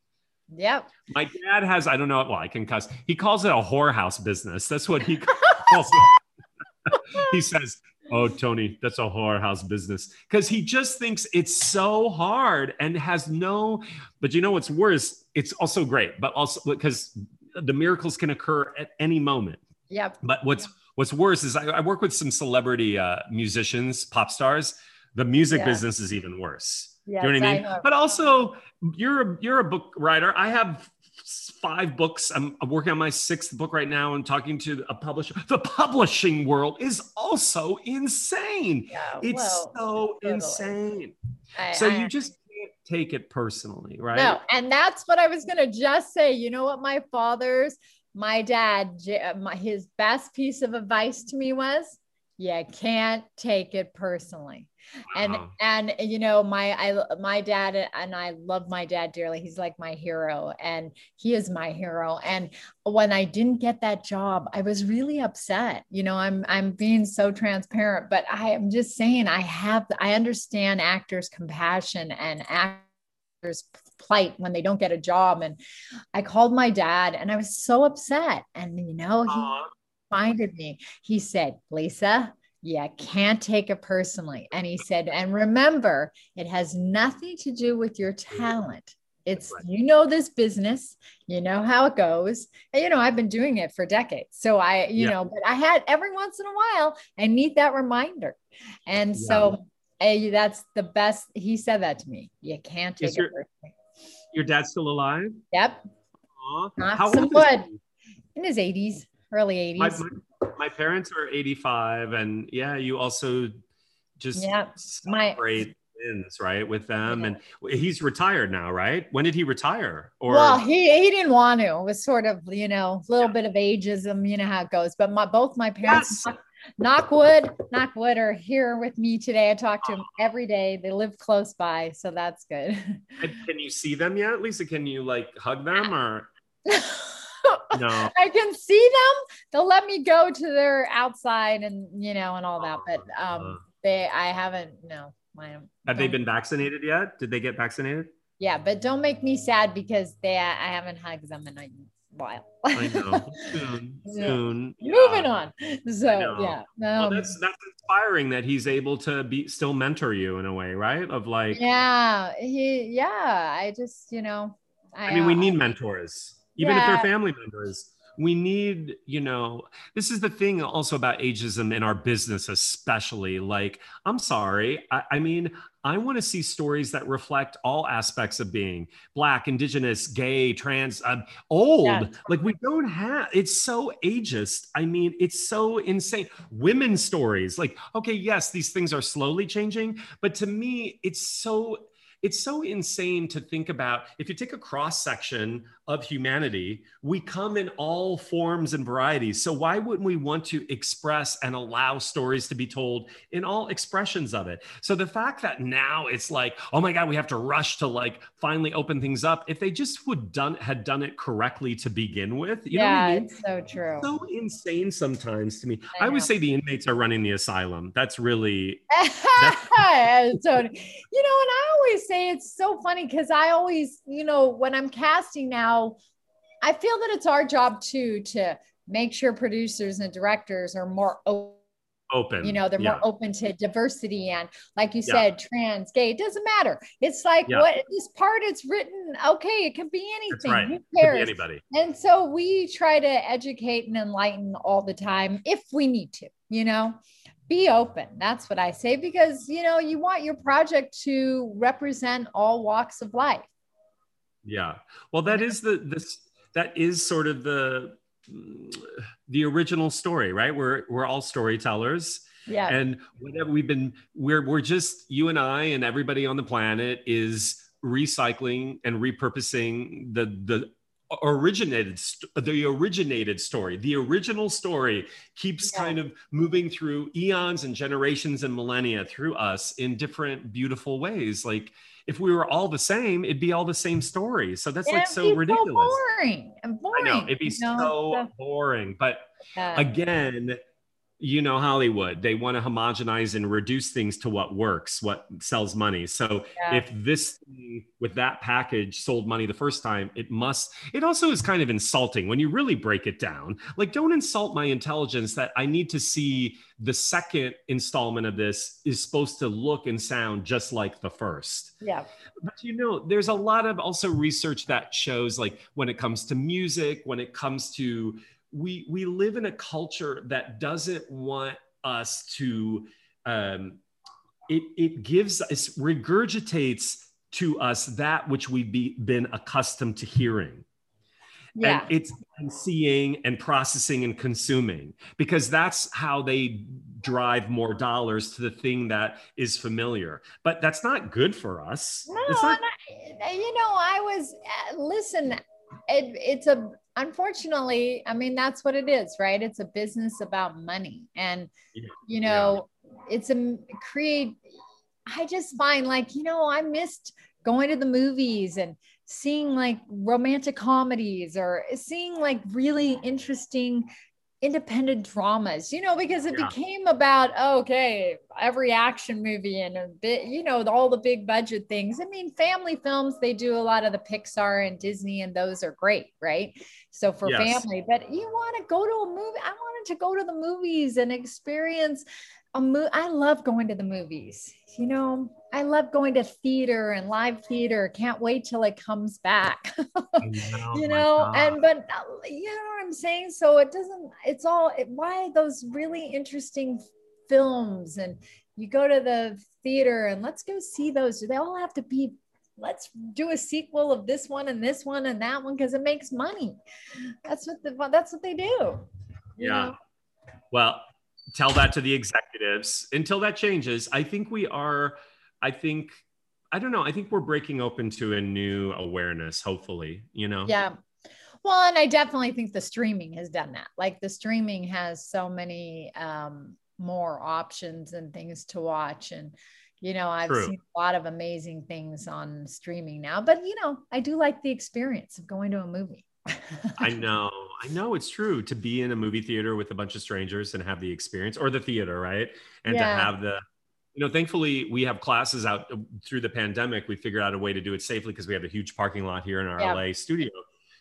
S3: Yep.
S1: My dad has, I don't know, well, I can cuss. He calls it a whorehouse business. That's what he calls it. he says, Oh, Tony, that's a whorehouse business. Because he just thinks it's so hard and has no, but you know what's worse? It's also great, but also because the miracles can occur at any moment.
S3: Yep.
S1: But what's what's worse is I, I work with some celebrity uh, musicians, pop stars. The music yeah. business is even worse. Yes, you know what I mean? I but also, you're a, you're a book writer. I have five books. I'm, I'm, working on my sixth book right now and talking to a publisher. The publishing world is also insane. Yeah, it's well, so totally. insane. I, so I, you just can't take it personally, right?
S3: No, and that's what I was gonna just say. You know what my father's, my dad, uh, my, his best piece of advice to me was, you can't take it personally. And wow. and you know my i my dad and i love my dad dearly. He's like my hero and he is my hero. And when i didn't get that job i was really upset. You know i'm i'm being so transparent but i am just saying i have i understand actors compassion and actors plight when they don't get a job. And i called my dad and i was so upset. And you know he reminded me he said lisa yeah, can't take it personally. And he said, and remember, it has nothing to do with your talent. It's, you know, this business, you know how it goes. And, you know, I've been doing it for decades. So I, you yeah. know, but I had every once in a while, I need that reminder. And yeah. so eh, hey, that's the best. He said that to me. You can't take your, it personally.
S1: Your dad's still alive?
S3: Yep. Aww. How some wood in his 80s, early 80s.
S1: My, my, parents are 85 and yeah you also just yeah celebrate my wins right with them yeah. and he's retired now right? When did he retire?
S3: Or well he he didn't want to. It was sort of you know a little yeah. bit of ageism you know how it goes. But my both my parents yes. knockwood knockwood are here with me today. I talk to them ah. every day. They live close by so that's good.
S1: Can you see them yet lisa? Can you like hug them or
S3: no. I can see them. They'll let me go to their outside and you know and all that, but um, uh, they I haven't no. My,
S1: have they been vaccinated yet? Did they get vaccinated?
S3: Yeah, but don't make me sad because they I haven't hugged them in a while.
S1: I know. Soon, soon.
S3: Moving on. So yeah. Um,
S1: well, that's that's inspiring that he's able to be still mentor you in a way, right? Of like.
S3: Yeah. He. Yeah. I just you know.
S1: I, I mean, uh, we need mentors even yeah. if they're family members we need you know this is the thing also about ageism in our business especially like i'm sorry i, I mean i want to see stories that reflect all aspects of being black indigenous gay trans uh, old yeah. like we don't have it's so ageist i mean it's so insane women's stories like okay yes these things are slowly changing but to me it's so it's so insane to think about if you take a cross section of humanity we come in all forms and varieties. So why wouldn't we want to express and allow stories to be told in all expressions of it? So the fact that now it's like oh my god we have to rush to like finally open things up if they just would done had done it correctly to begin with you
S3: yeah
S1: know I mean?
S3: it's so true.
S1: So insane sometimes to me.
S3: I
S1: i, would say the inmates are running the asylum. That's really
S3: so, you know, and I always say it's so funny because I always, you know, when I'm casting now, I feel that it's our job too to make sure producers and directors are more open.
S1: open
S3: You know, they're
S1: Yeah.
S3: more open to diversity and, like you
S1: Yeah.
S3: said, trans, gay. It doesn't matter. It's like
S1: Yeah.
S3: what this part it's written. Okay, it can be anything.
S1: right
S3: Who cares?
S1: anybody
S3: And so we try to educate and enlighten all the time if we need to, you know, be open. That's what I say because, you know, you want your project to represent all walks of life.
S1: Yeah. Well, that is the this that is sort of the the original story, right? We're we're all storytellers.
S3: Yeah.
S1: And whatever we've been we're we're just you and I and everybody on the planet is recycling and repurposing the the originated the originated story the original story keeps
S3: Yeah.
S1: kind of moving through eons and generations and millennia through us in different beautiful ways like if we were all the same it'd be all the same story so that's like
S3: It'd
S1: so
S3: be
S1: ridiculous
S3: boring and boring.
S1: i know it'd be
S3: you know?
S1: so boring but
S3: Yeah.
S1: again you know hollywood they want to homogenize and reduce things to what works what sells money so
S3: Yeah.
S1: if this with that package sold money the first time it must it also is kind of insulting when you really break it down like don't insult my intelligence that i need to see the second installment of this is supposed to look and sound just like the first
S3: yeah.
S1: but you know there's a lot of also research that shows like when it comes to music when it comes to we we live in a culture that doesn't want us to um it it gives us regurgitates to us that which we've be, been accustomed to hearing
S3: Yeah.
S1: and it's and seeing and processing and consuming because that's how they drive more dollars to the thing that is familiar but that's not good for us
S3: No,
S1: not
S3: and I, you know, I was uh, listen. It, it's a unfortunately. I mean, that's what it is, right? It's a business about money, and you know, it's a create. I just find like you know, I missed going to the movies and seeing like romantic comedies or seeing like really interesting independent dramas, you know, because it
S1: Yeah.
S3: became about okay, every action movie and a bit, you know, all the big budget things. I mean, family films, they do a lot of the Pixar and Disney, and those are great, right? So for
S1: Yes.
S3: family, but you want to go to a movie. I wanted to go to the movies and experience a movie. I love going to the movies. You know, I love going to theater and live theater. Can't wait till it comes back.
S1: Oh
S3: you know and but you know what i'm saying so it doesn't it's all it, why those really interesting films and you go to the theater and let's go see those Do they all have to be let's do a sequel of this one and this one and that one because it makes money that's what the that's what they do
S1: Yeah.
S3: know?
S1: Well, tell that to the executives until that changes. I think we are, I think, I don't know. I think we're breaking open to a new awareness, hopefully, you know?
S3: Yeah. Well, and I definitely think the streaming has done that. Like the streaming has so many um, more options and things to watch. And, you know, I've
S1: True.
S3: seen a lot of amazing things on streaming now. But, you know, I do like the experience of going to a movie.
S1: I know. I know it's true to be in a movie theater with a bunch of strangers and have the experience or the theater, right? And to have the, you know, thankfully we have classes out uh, through the pandemic. We figured out a way to do it safely because we have a huge parking lot here in our
S3: Yeah.
S1: LA studio.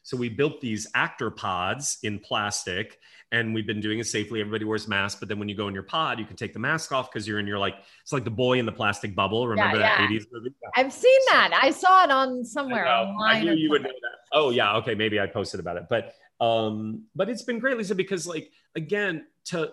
S1: So we built these actor pods in plastic and we've been doing it safely. Everybody wears masks, but then when you go in your pod, you can take the mask off because you're in your like, it's like the boy in the plastic bubble. Remember
S3: yeah.
S1: that 80s movie? Yeah.
S3: I've seen that. I saw it on somewhere
S1: I, know. I knew you would know that. Oh yeah, okay, maybe I posted about it, but um, but it's been great, Lisa, because like again, to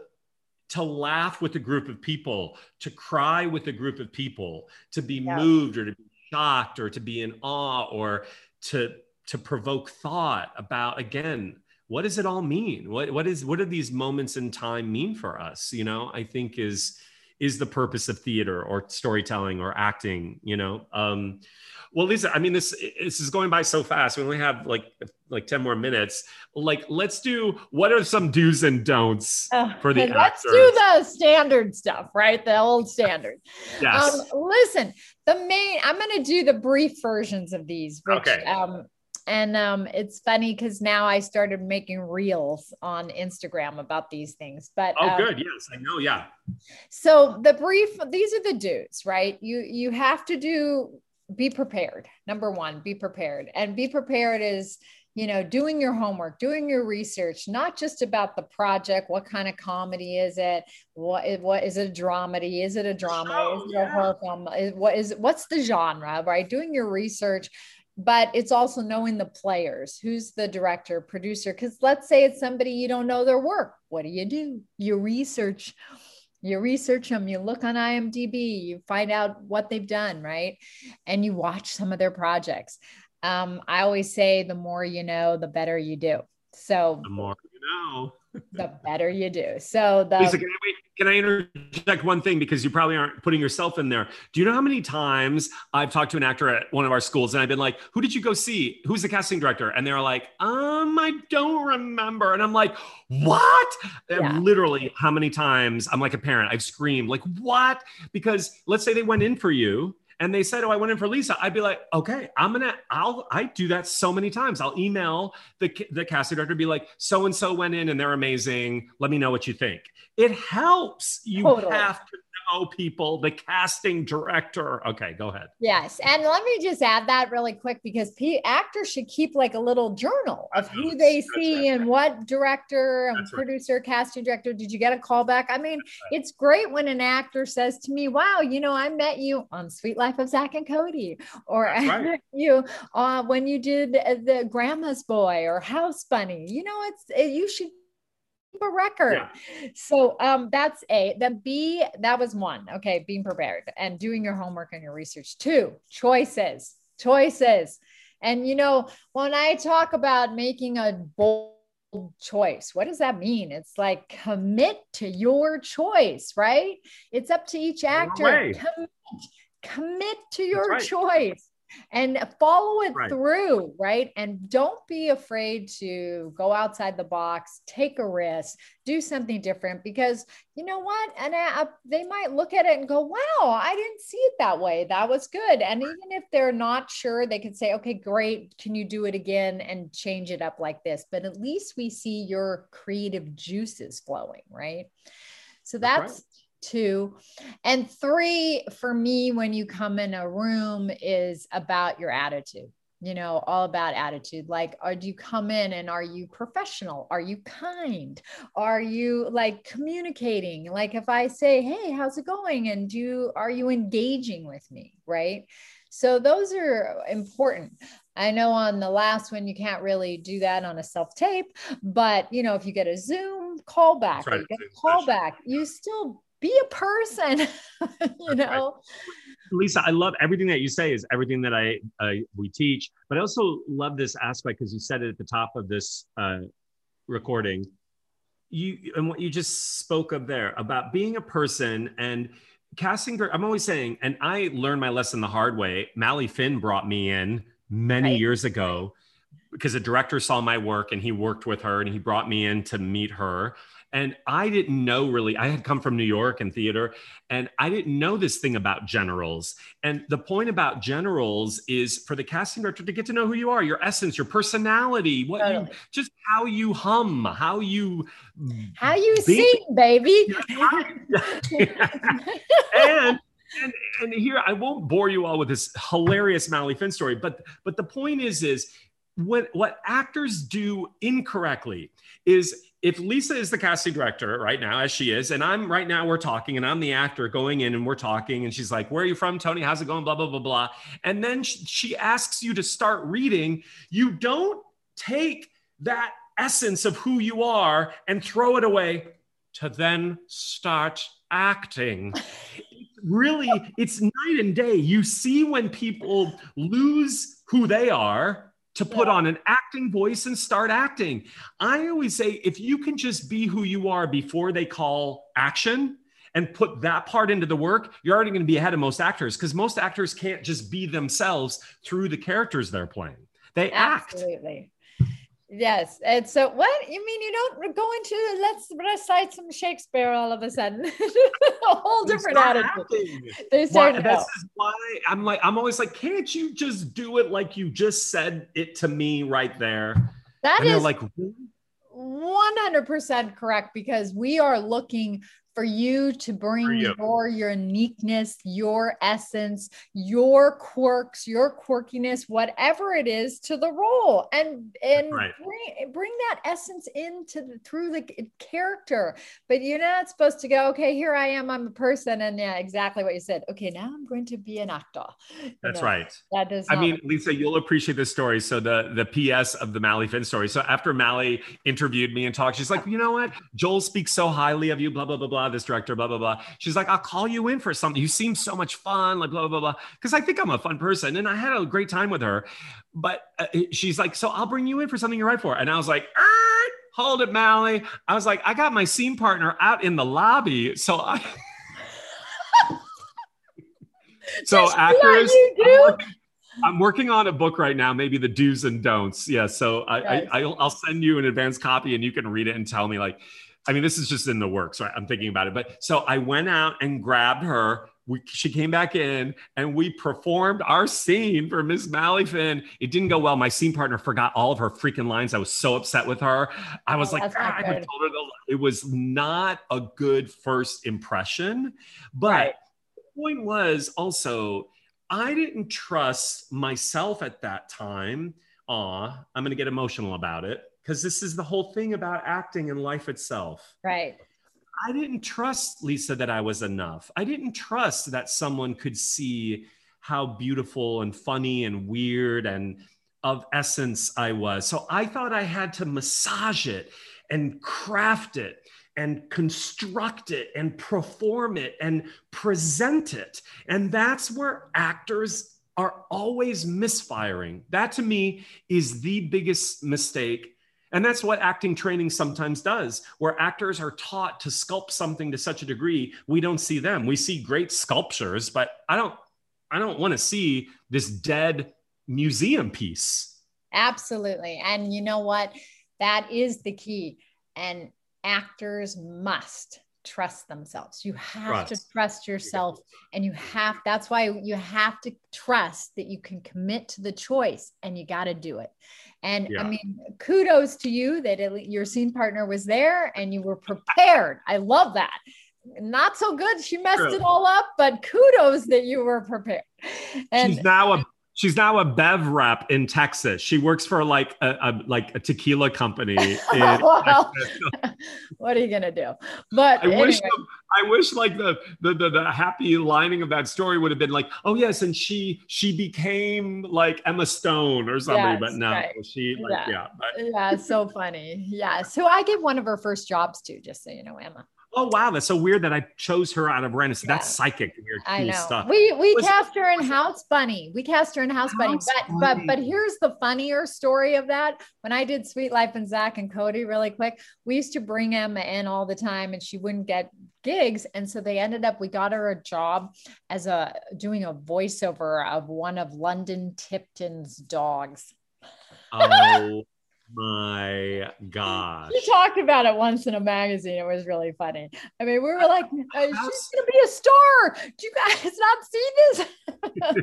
S1: to laugh with a group of people, to cry with a group of people, to be
S3: Yeah.
S1: moved or to be shocked or to be in awe or to to provoke thought about again what does it all mean what what is what do these moments in time mean for us you know i think is is the purpose of theater or storytelling or acting you know? Um well lisa i mean this this is going by so fast. We only have like like 10 more minutes. Like let's do what are some do's and don'ts uh, for the let's
S3: do the standard stuff right? The old standard.
S1: Yes.
S3: Um, listen the main i'm going to do the brief versions of these which okay. um and um, it's funny because now I started making reels on Instagram about these things. But
S1: oh,
S3: um,
S1: good, yes, I know, yeah.
S3: So the brief, these are the dudes, right? You you have to do be prepared. Number one, be prepared, and be prepared is you know doing your homework doing your research not just about the project what kind of comedy is it what is, what is it a dramedy is it a drama oh, is it yeah. a horror film is, what is what's the genre right doing your research but it's also knowing the players who's the director producer because let's say it's somebody you don't know their work. What do you do? You research you research them you look on imdb you find out what they've done right? And you watch some of their projects. Um, i always say the more you know the better you do. So
S1: the more you know.
S3: The better you do. So the
S1: Lisa, can, I, wait, can I interject one thing because you probably aren't putting yourself in there? Do you know how many times I've talked to an actor at one of our schools and I've been like, "Who did you go see? Who's the casting director?" And they're like, "Um, I don't remember." And I'm like, "What?" Yeah. Literally, how many times I'm like a parent, I've screamed like, "What?" Because let's say they went in for you and they said, "Oh, I went in for Lisa," I'd be like, "Okay, I'm gonna, I'll, I do that so many times. I'll email the the casting director, be like, so and so went in and they're amazing. Let me know what you think." It helps. You totally. have to know people, the casting director. Okay, go ahead.
S3: Yes. And let me just add that really quick because P- actors should keep like a little journal of who they see right. and what director and producer, right. casting director. Did you get a call back? I mean, right. it's great when an actor says to me, wow, you know, I met you on Suite Life of Zack and Cody, or I met you uh, when you did the Grandma's Boy or House Bunny. You know, it's, it, you should a record. Yeah. So um, that's A. Then B, that was one. Okay, being prepared and doing your homework and your research. Two, choices, choices. And you know, when I talk about making a bold choice, what does that mean? It's like commit to your choice, right? It's up to each actor. Commit, commit to your right. choice and follow it right. through, right? And don't be afraid to go outside the box, take a risk, do something different because you know what? And uh, they might look at it and go, wow, I didn't see it that way. That was good. And even if they're not sure, they could say, okay, great. Can you do it again and change it up like this? But at least we see your creative juices flowing, right? So that's, that's right two. And three, for me, when you come in a room, is about your attitude you know all about attitude. Like are do you come in and are you professional? Are you kind? Are you like communicating? Like if i say hey how's it going? and do are you engaging with me? Right? So those are important. I know on the last one you can't really do that on a self tape, but you know if you get a Zoom right. you get a callback, you still be a person, you know.
S1: Lisa, I love everything that you say is everything that I uh, we teach, but I also love this aspect because you said it at the top of this uh, recording. You and what you just spoke of there about being a person and casting. I'm always saying, and I learned my lesson the hard way. Mali Finn brought me in many right. years ago because a director saw my work and he worked with her and he brought me in to meet her and I didn't know really, I had come from New York and theater, and I didn't know this thing about generals. And the point about generals is for the casting director to get to know who you are, your essence, your personality, what totally. you just how you hum, how you
S3: how you be. sing, baby.
S1: and and, and here I won't bore you all with this hilarious Mali Finn story, but but the point is is what what actors do incorrectly is if Lisa is the casting director right now, as she is, and I'm right now, we're talking, and I'm the actor going in and we're talking, and she's like, Where are you from, Tony? How's it going? Blah, blah, blah, blah. And then she asks you to start reading. You don't take that essence of who you are and throw it away to then start acting. really, it's night and day. You see when people lose who they are to put yeah. on an acting voice and start acting. I always say if you can just be who you are before they call action and put that part into the work, you're already going to be ahead of most actors because most actors can't just be themselves through the characters they're playing. They act.
S3: Absolutely. Yes. And so what you mean you don't go into let's recite some Shakespeare all of a sudden. a whole different attitude.
S1: acting.
S3: They
S1: Why, this is why I'm like, I'm always like, can't you just do it like you just said it to me right there?
S3: that
S1: and
S3: is
S1: like,
S3: 100% correct because we are looking for you to bring
S1: you.
S3: your uniqueness, your essence, your quirks, your quirkiness, whatever it is to the role and and
S1: right.
S3: bring bring that essence into the through the character. But you're not supposed to go, okay, here I am, I'm a person and yeah, exactly what you said. Okay, now I'm going to be an actor.
S1: That's
S3: know,
S1: right.
S3: That does
S1: I mean, Lisa, you'll appreciate this story. So the the PS of the Mali Finn story. So after Mali interviewed me and talked, she's like, you know what? Joel speaks so highly of you, blah blah blah blah. This director, blah blah blah. She's like, I'll call you in for something. You seem so much fun, like blah blah blah. Because I think I'm a fun person, and I had a great time with her. But uh, she's like, so I'll bring you in for something you're right for. And I was like, "Er, hold it, Mali. I was like, I got my scene partner out in the lobby, so I. so actors. I'm working- on a book right now, maybe the do's and don'ts. Yeah, so I,
S3: Nice.
S1: I I'll, I'll send you an advanced copy, and you can read it and tell me. Like, I mean, this is just in the works. Right? I'm thinking about it, but so I went out and grabbed her. We, she came back in, and we performed our scene for Miss Mali Finn. It didn't go well. My scene partner forgot all of her freaking lines. I was so upset with her. I was
S3: Oh,
S1: like, "Ah," I told her the- it was not a good first impression, but
S3: Right.
S1: the point was also I didn't trust myself at that time. Aw, I'm going to get emotional about it because this is the whole thing about acting and life itself.
S3: Right.
S1: I didn't trust Lisa that I was enough. I didn't trust that someone could see how beautiful and funny and weird and of essence I was. So I thought I had to massage it and craft it and construct it and perform it and present it. And that's where actors are always misfiring. That to me is the biggest mistake. And that's what acting training sometimes does, where actors are taught to sculpt something to such a degree we don't see them. We see great sculptures, but I don't I don't want to see this dead museum piece.
S3: Absolutely. And you know what? That is the key. And actors must trust themselves. You have to
S1: Trust.
S3: trust yourself. And you have, that's why you have to trust that you can commit to the choice and you got to do it. And
S1: Yeah.
S3: I mean, kudos to you that at least your scene partner was there and you were prepared. I love that. Not so good. She messed
S1: True.
S3: it all up, but kudos that you were prepared. And
S1: she's now a she's now a bev rep in Texas. She works for like a, a like a tequila company. In
S3: Well, what are you gonna do? But
S1: I wish
S3: anyway,
S1: the, I wish like the, the the the happy lining of that story would have been like, oh yes, and she she became like Emma Stone or something,
S3: Yes,
S1: but no,
S3: right.
S1: she like
S3: Yeah.
S1: yeah. but-
S3: yeah, so funny. Yes, who I gave one of her first jobs to, just so you know, Emma.
S1: Oh wow, that's so weird that I chose her out of random. So that's psychic weird cool
S3: I know.
S1: stuff.
S3: We we
S1: Was-
S3: cast her in House Bunny. We cast her in House, Bunny.
S1: House
S3: But but
S1: Bunny.
S3: but here's the funnier story of that. When I did Suite Life and Zack and Cody really quick, we used to bring Emma in all the time and she wouldn't get gigs. And so they ended up, we got her a job as a doing a voiceover of one of London Tipton's dogs.
S1: oh my gosh.
S3: She talked about it once in a magazine. It was really funny. I mean, we were like, uh, she's going to be a star. Do you guys not see this?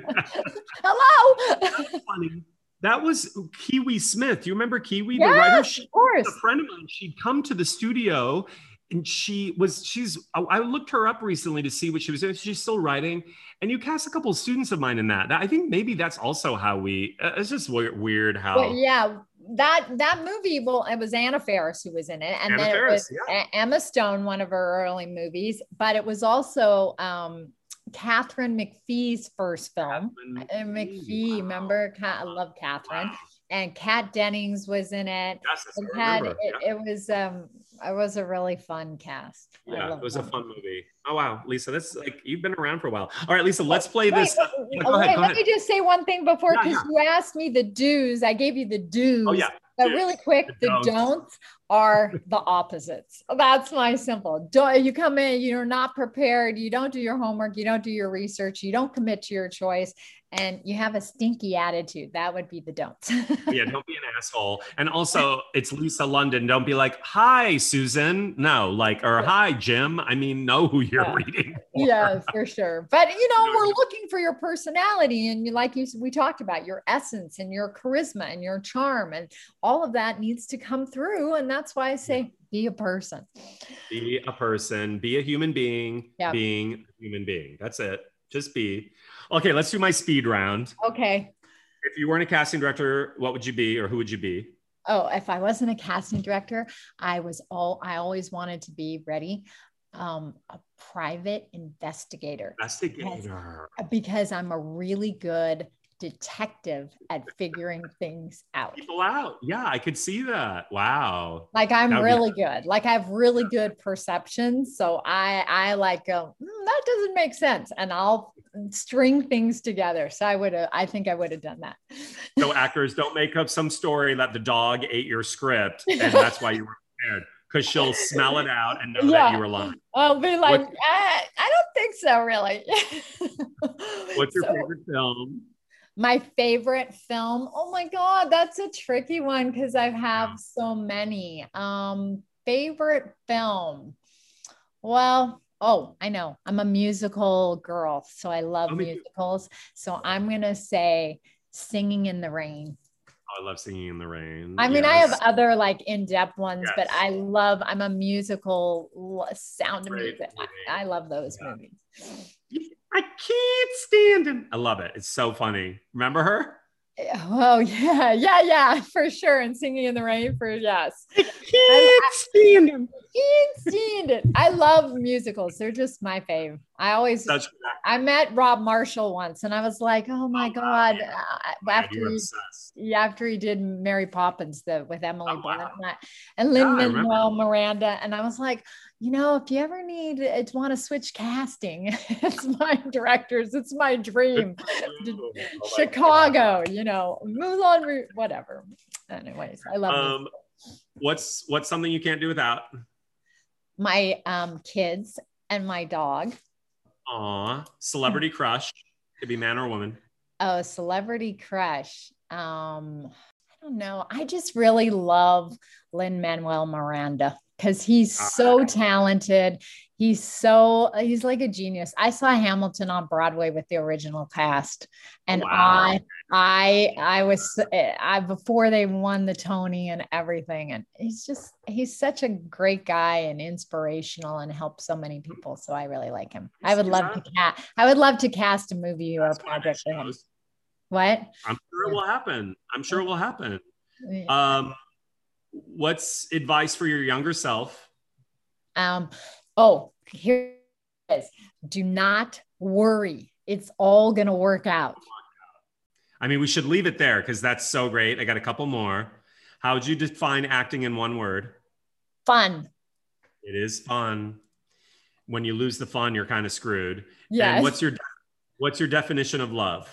S3: Hello.
S1: funny. That was Kiwi Smith. Do you remember Kiwi, the writer?
S3: yes,
S1: She,
S3: of course.
S1: a friend of mine. She'd come to the studio and she was, she's, I, looked her up recently to see what she was doing. She's still writing. And you cast a couple of students of mine in that. I think maybe that's also how we, uh, it's just weird, weird how.
S3: But yeah, that that movie. Well, it was Anna Faris who was in it, and
S1: Anna
S3: then
S1: Faris,
S3: it was A- Emma Stone, one of her early movies. But it was also um, Katharine McPhee's first film.
S1: Katharine
S3: Uh, McPhee, remember? Ca- I love Katharine.
S1: Wow.
S3: And Kat Dennings was in it. Had it,
S1: yeah,
S3: it was um it was a really fun cast.
S1: Yeah, it was a fun movie. Oh wow, Lisa, that's like you've been around for a while. All right, Lisa, let's play this.
S3: wait,
S1: Yeah, go ahead,
S3: wait,
S1: go
S3: let
S1: ahead.
S3: me just say one thing before
S1: Yeah,
S3: because you asked me the do's. I gave you the do's.
S1: Oh yeah,
S3: But really quick, the,
S1: don'ts.
S3: don'ts are the opposites. That's my simple. Don't you come in, you're not prepared, you don't do your homework, you don't do your research, you don't commit to your choice, and you have a stinky attitude. That would be the don'ts.
S1: yeah, don't be an asshole. And also, it's Lisa London. Don't be like, "Hi, Susan." No, like, or "Hi, Jim." I mean, know who you're
S3: Yeah.
S1: reading. for.
S3: yeah, for sure. But you know, we're looking for your personality and you like you we talked about your essence and your charisma and your charm and all of that needs to come through. And that's why I say be a person.
S1: Be a person. Be a human being.
S3: Yeah.
S1: Being a human being. That's it. Just be. Okay, let's do my speed round.
S3: Okay.
S1: If you weren't a casting director, what would you be, or who would you be?
S3: Oh, if I wasn't a casting director, I was all I always wanted to be ready. Um, a private investigator
S1: Investigator.
S3: because I'm a really good detective at figuring things out.
S1: People out. Yeah, I could see that. Wow.
S3: Like I'm
S1: That would be-
S3: really good. Like I have really good perception. So I I like go, "Hmm, that doesn't make sense. And I'll string things together. So I would have, I think I would have done that.
S1: So actors don't make up some story that the dog ate your script, and that's why you were prepared. Because she'll smell it out and know that you were lying.
S3: I'll be like,
S1: What-
S3: I, I don't think so, really.
S1: What's your
S3: So,
S1: favorite film?
S3: My favorite film. Oh my God, that's a tricky one because I have so many. Um, favorite film. Well, oh, I know. I'm a musical girl, so I love
S1: Oh, me too.
S3: musicals. So I'm gonna say Singing in the Rain.
S1: Oh, I love singing in the rain.
S3: I mean, I have other like in-depth ones, but I love. I'm a musical sound
S1: Great
S3: music.
S1: movie.
S3: I, I love those
S1: Yeah.
S3: movies.
S1: I can't stand him. I love it. It's so funny. Remember her?
S3: Oh yeah, yeah, yeah, for sure. And singing in the rain for yes.
S1: I can't stand him.
S3: It. I love musicals. They're just my fave. I always I met Rob Marshall once and I was like, oh my
S1: Oh,
S3: God.
S1: yeah.
S3: Uh, after
S1: you're
S3: he, yeah, after he did Mary Poppins the, with Emily
S1: Oh,
S3: Blunt
S1: wow.
S3: and, Lin
S1: Yeah,
S3: Manuel Miranda. And I was like, you know, if you ever need uh, to want to switch casting, it's my directors, it's my dream.
S1: Oh my God.
S3: Chicago, you know, Moulin Rouge, whatever. Anyways, I love
S1: Um, what's what's something you can't do without?
S3: My um, kids and my dog.
S1: Aw, celebrity crush. Could be man or woman.
S3: Oh, celebrity crush. Um, I don't know. I just really love Lin Manuel Miranda because he's so talented. He's so he's like a genius. I saw Hamilton on Broadway with the original cast, and
S1: Wow.
S3: I I I was I before they won the Tony and everything, and he's just he's such a great guy and inspirational and helps so many people. So I really like him. I would love to cast. I would love to cast a movie or a project for him. What?
S1: I'm sure it will happen. I'm sure it will happen. Um, what's advice for your younger self?
S3: Um, oh, here it is. Do not worry. It's all going to work out.
S1: I mean, we should leave it there because that's so great. I got a couple more. How would you define acting in one word?
S3: Fun.
S1: It is fun. When you lose the fun, you're kind of screwed.
S3: Yes.
S1: And what's your what's your definition of love?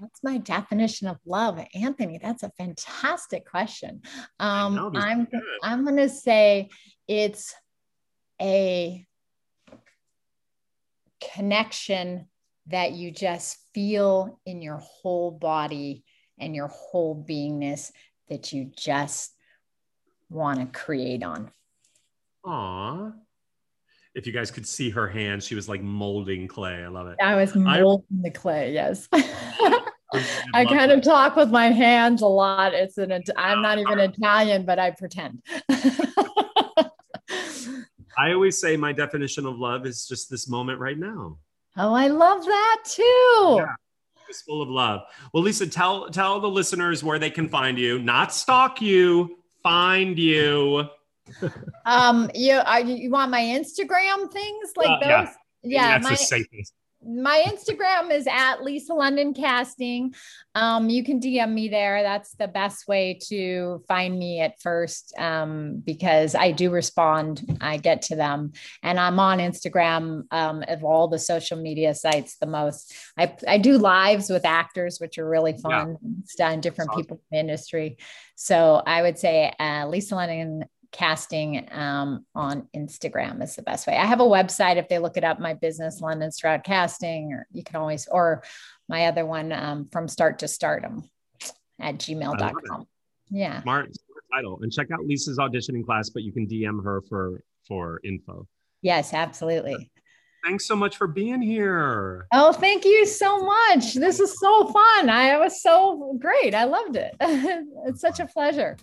S3: What's my definition of love, Anthony? That's a fantastic question. Um,
S1: know,
S3: I'm
S1: good.
S3: I'm going to say it's a connection that you just feel in your whole body and your whole beingness that you just want to create on.
S1: Aw. If you guys could see her hand, she was like molding clay. I love it.
S3: I was
S1: I-
S3: molding the clay. Yes. I kind of talk with my hands a lot. It's an, I'm not even ah. Italian, but I pretend.
S1: I always say my definition of love is just this moment right now.
S3: Oh, I love that too.
S1: Yeah. It's full of love. Well, Lisa, tell tell the listeners where they can find you, not stalk you, find you.
S3: Um, you are you, want my Instagram things like
S1: Uh,
S3: those?
S1: yeah.
S3: Yeah,
S1: that's
S3: my
S1: the safest.
S3: My Instagram is at Lisa London Casting. Um, you can DM me there. That's the best way to find me at first um, because I do respond. I get to them, and I'm on Instagram um, of all the social media sites the most. I I do lives with actors, which are really fun. Yeah. It's done different awesome. people in the industry. So I would say uh, Lisa London casting um, on Instagram is the best way. I have a website if they look it up, my business, London Stroud Casting, or you can always, or my other one um, from start to stardom at gmail.com. Yeah.
S1: Smart, smart title. And check out Lisa's auditioning class, but you can DM her for for info.
S3: Yes, absolutely.
S1: Thanks so much for being here.
S3: Oh, thank you so much. This is so fun. I was so great. I loved it. it's such a pleasure.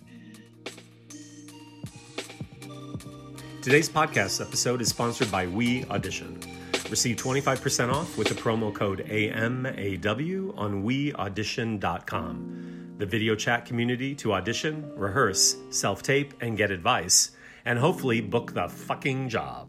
S1: Today's podcast episode is sponsored by We Audition. Receive 25% off with the promo code AMAW on weaudition.com. The video chat community to audition, rehearse, self tape, and get advice, and hopefully book the fucking job.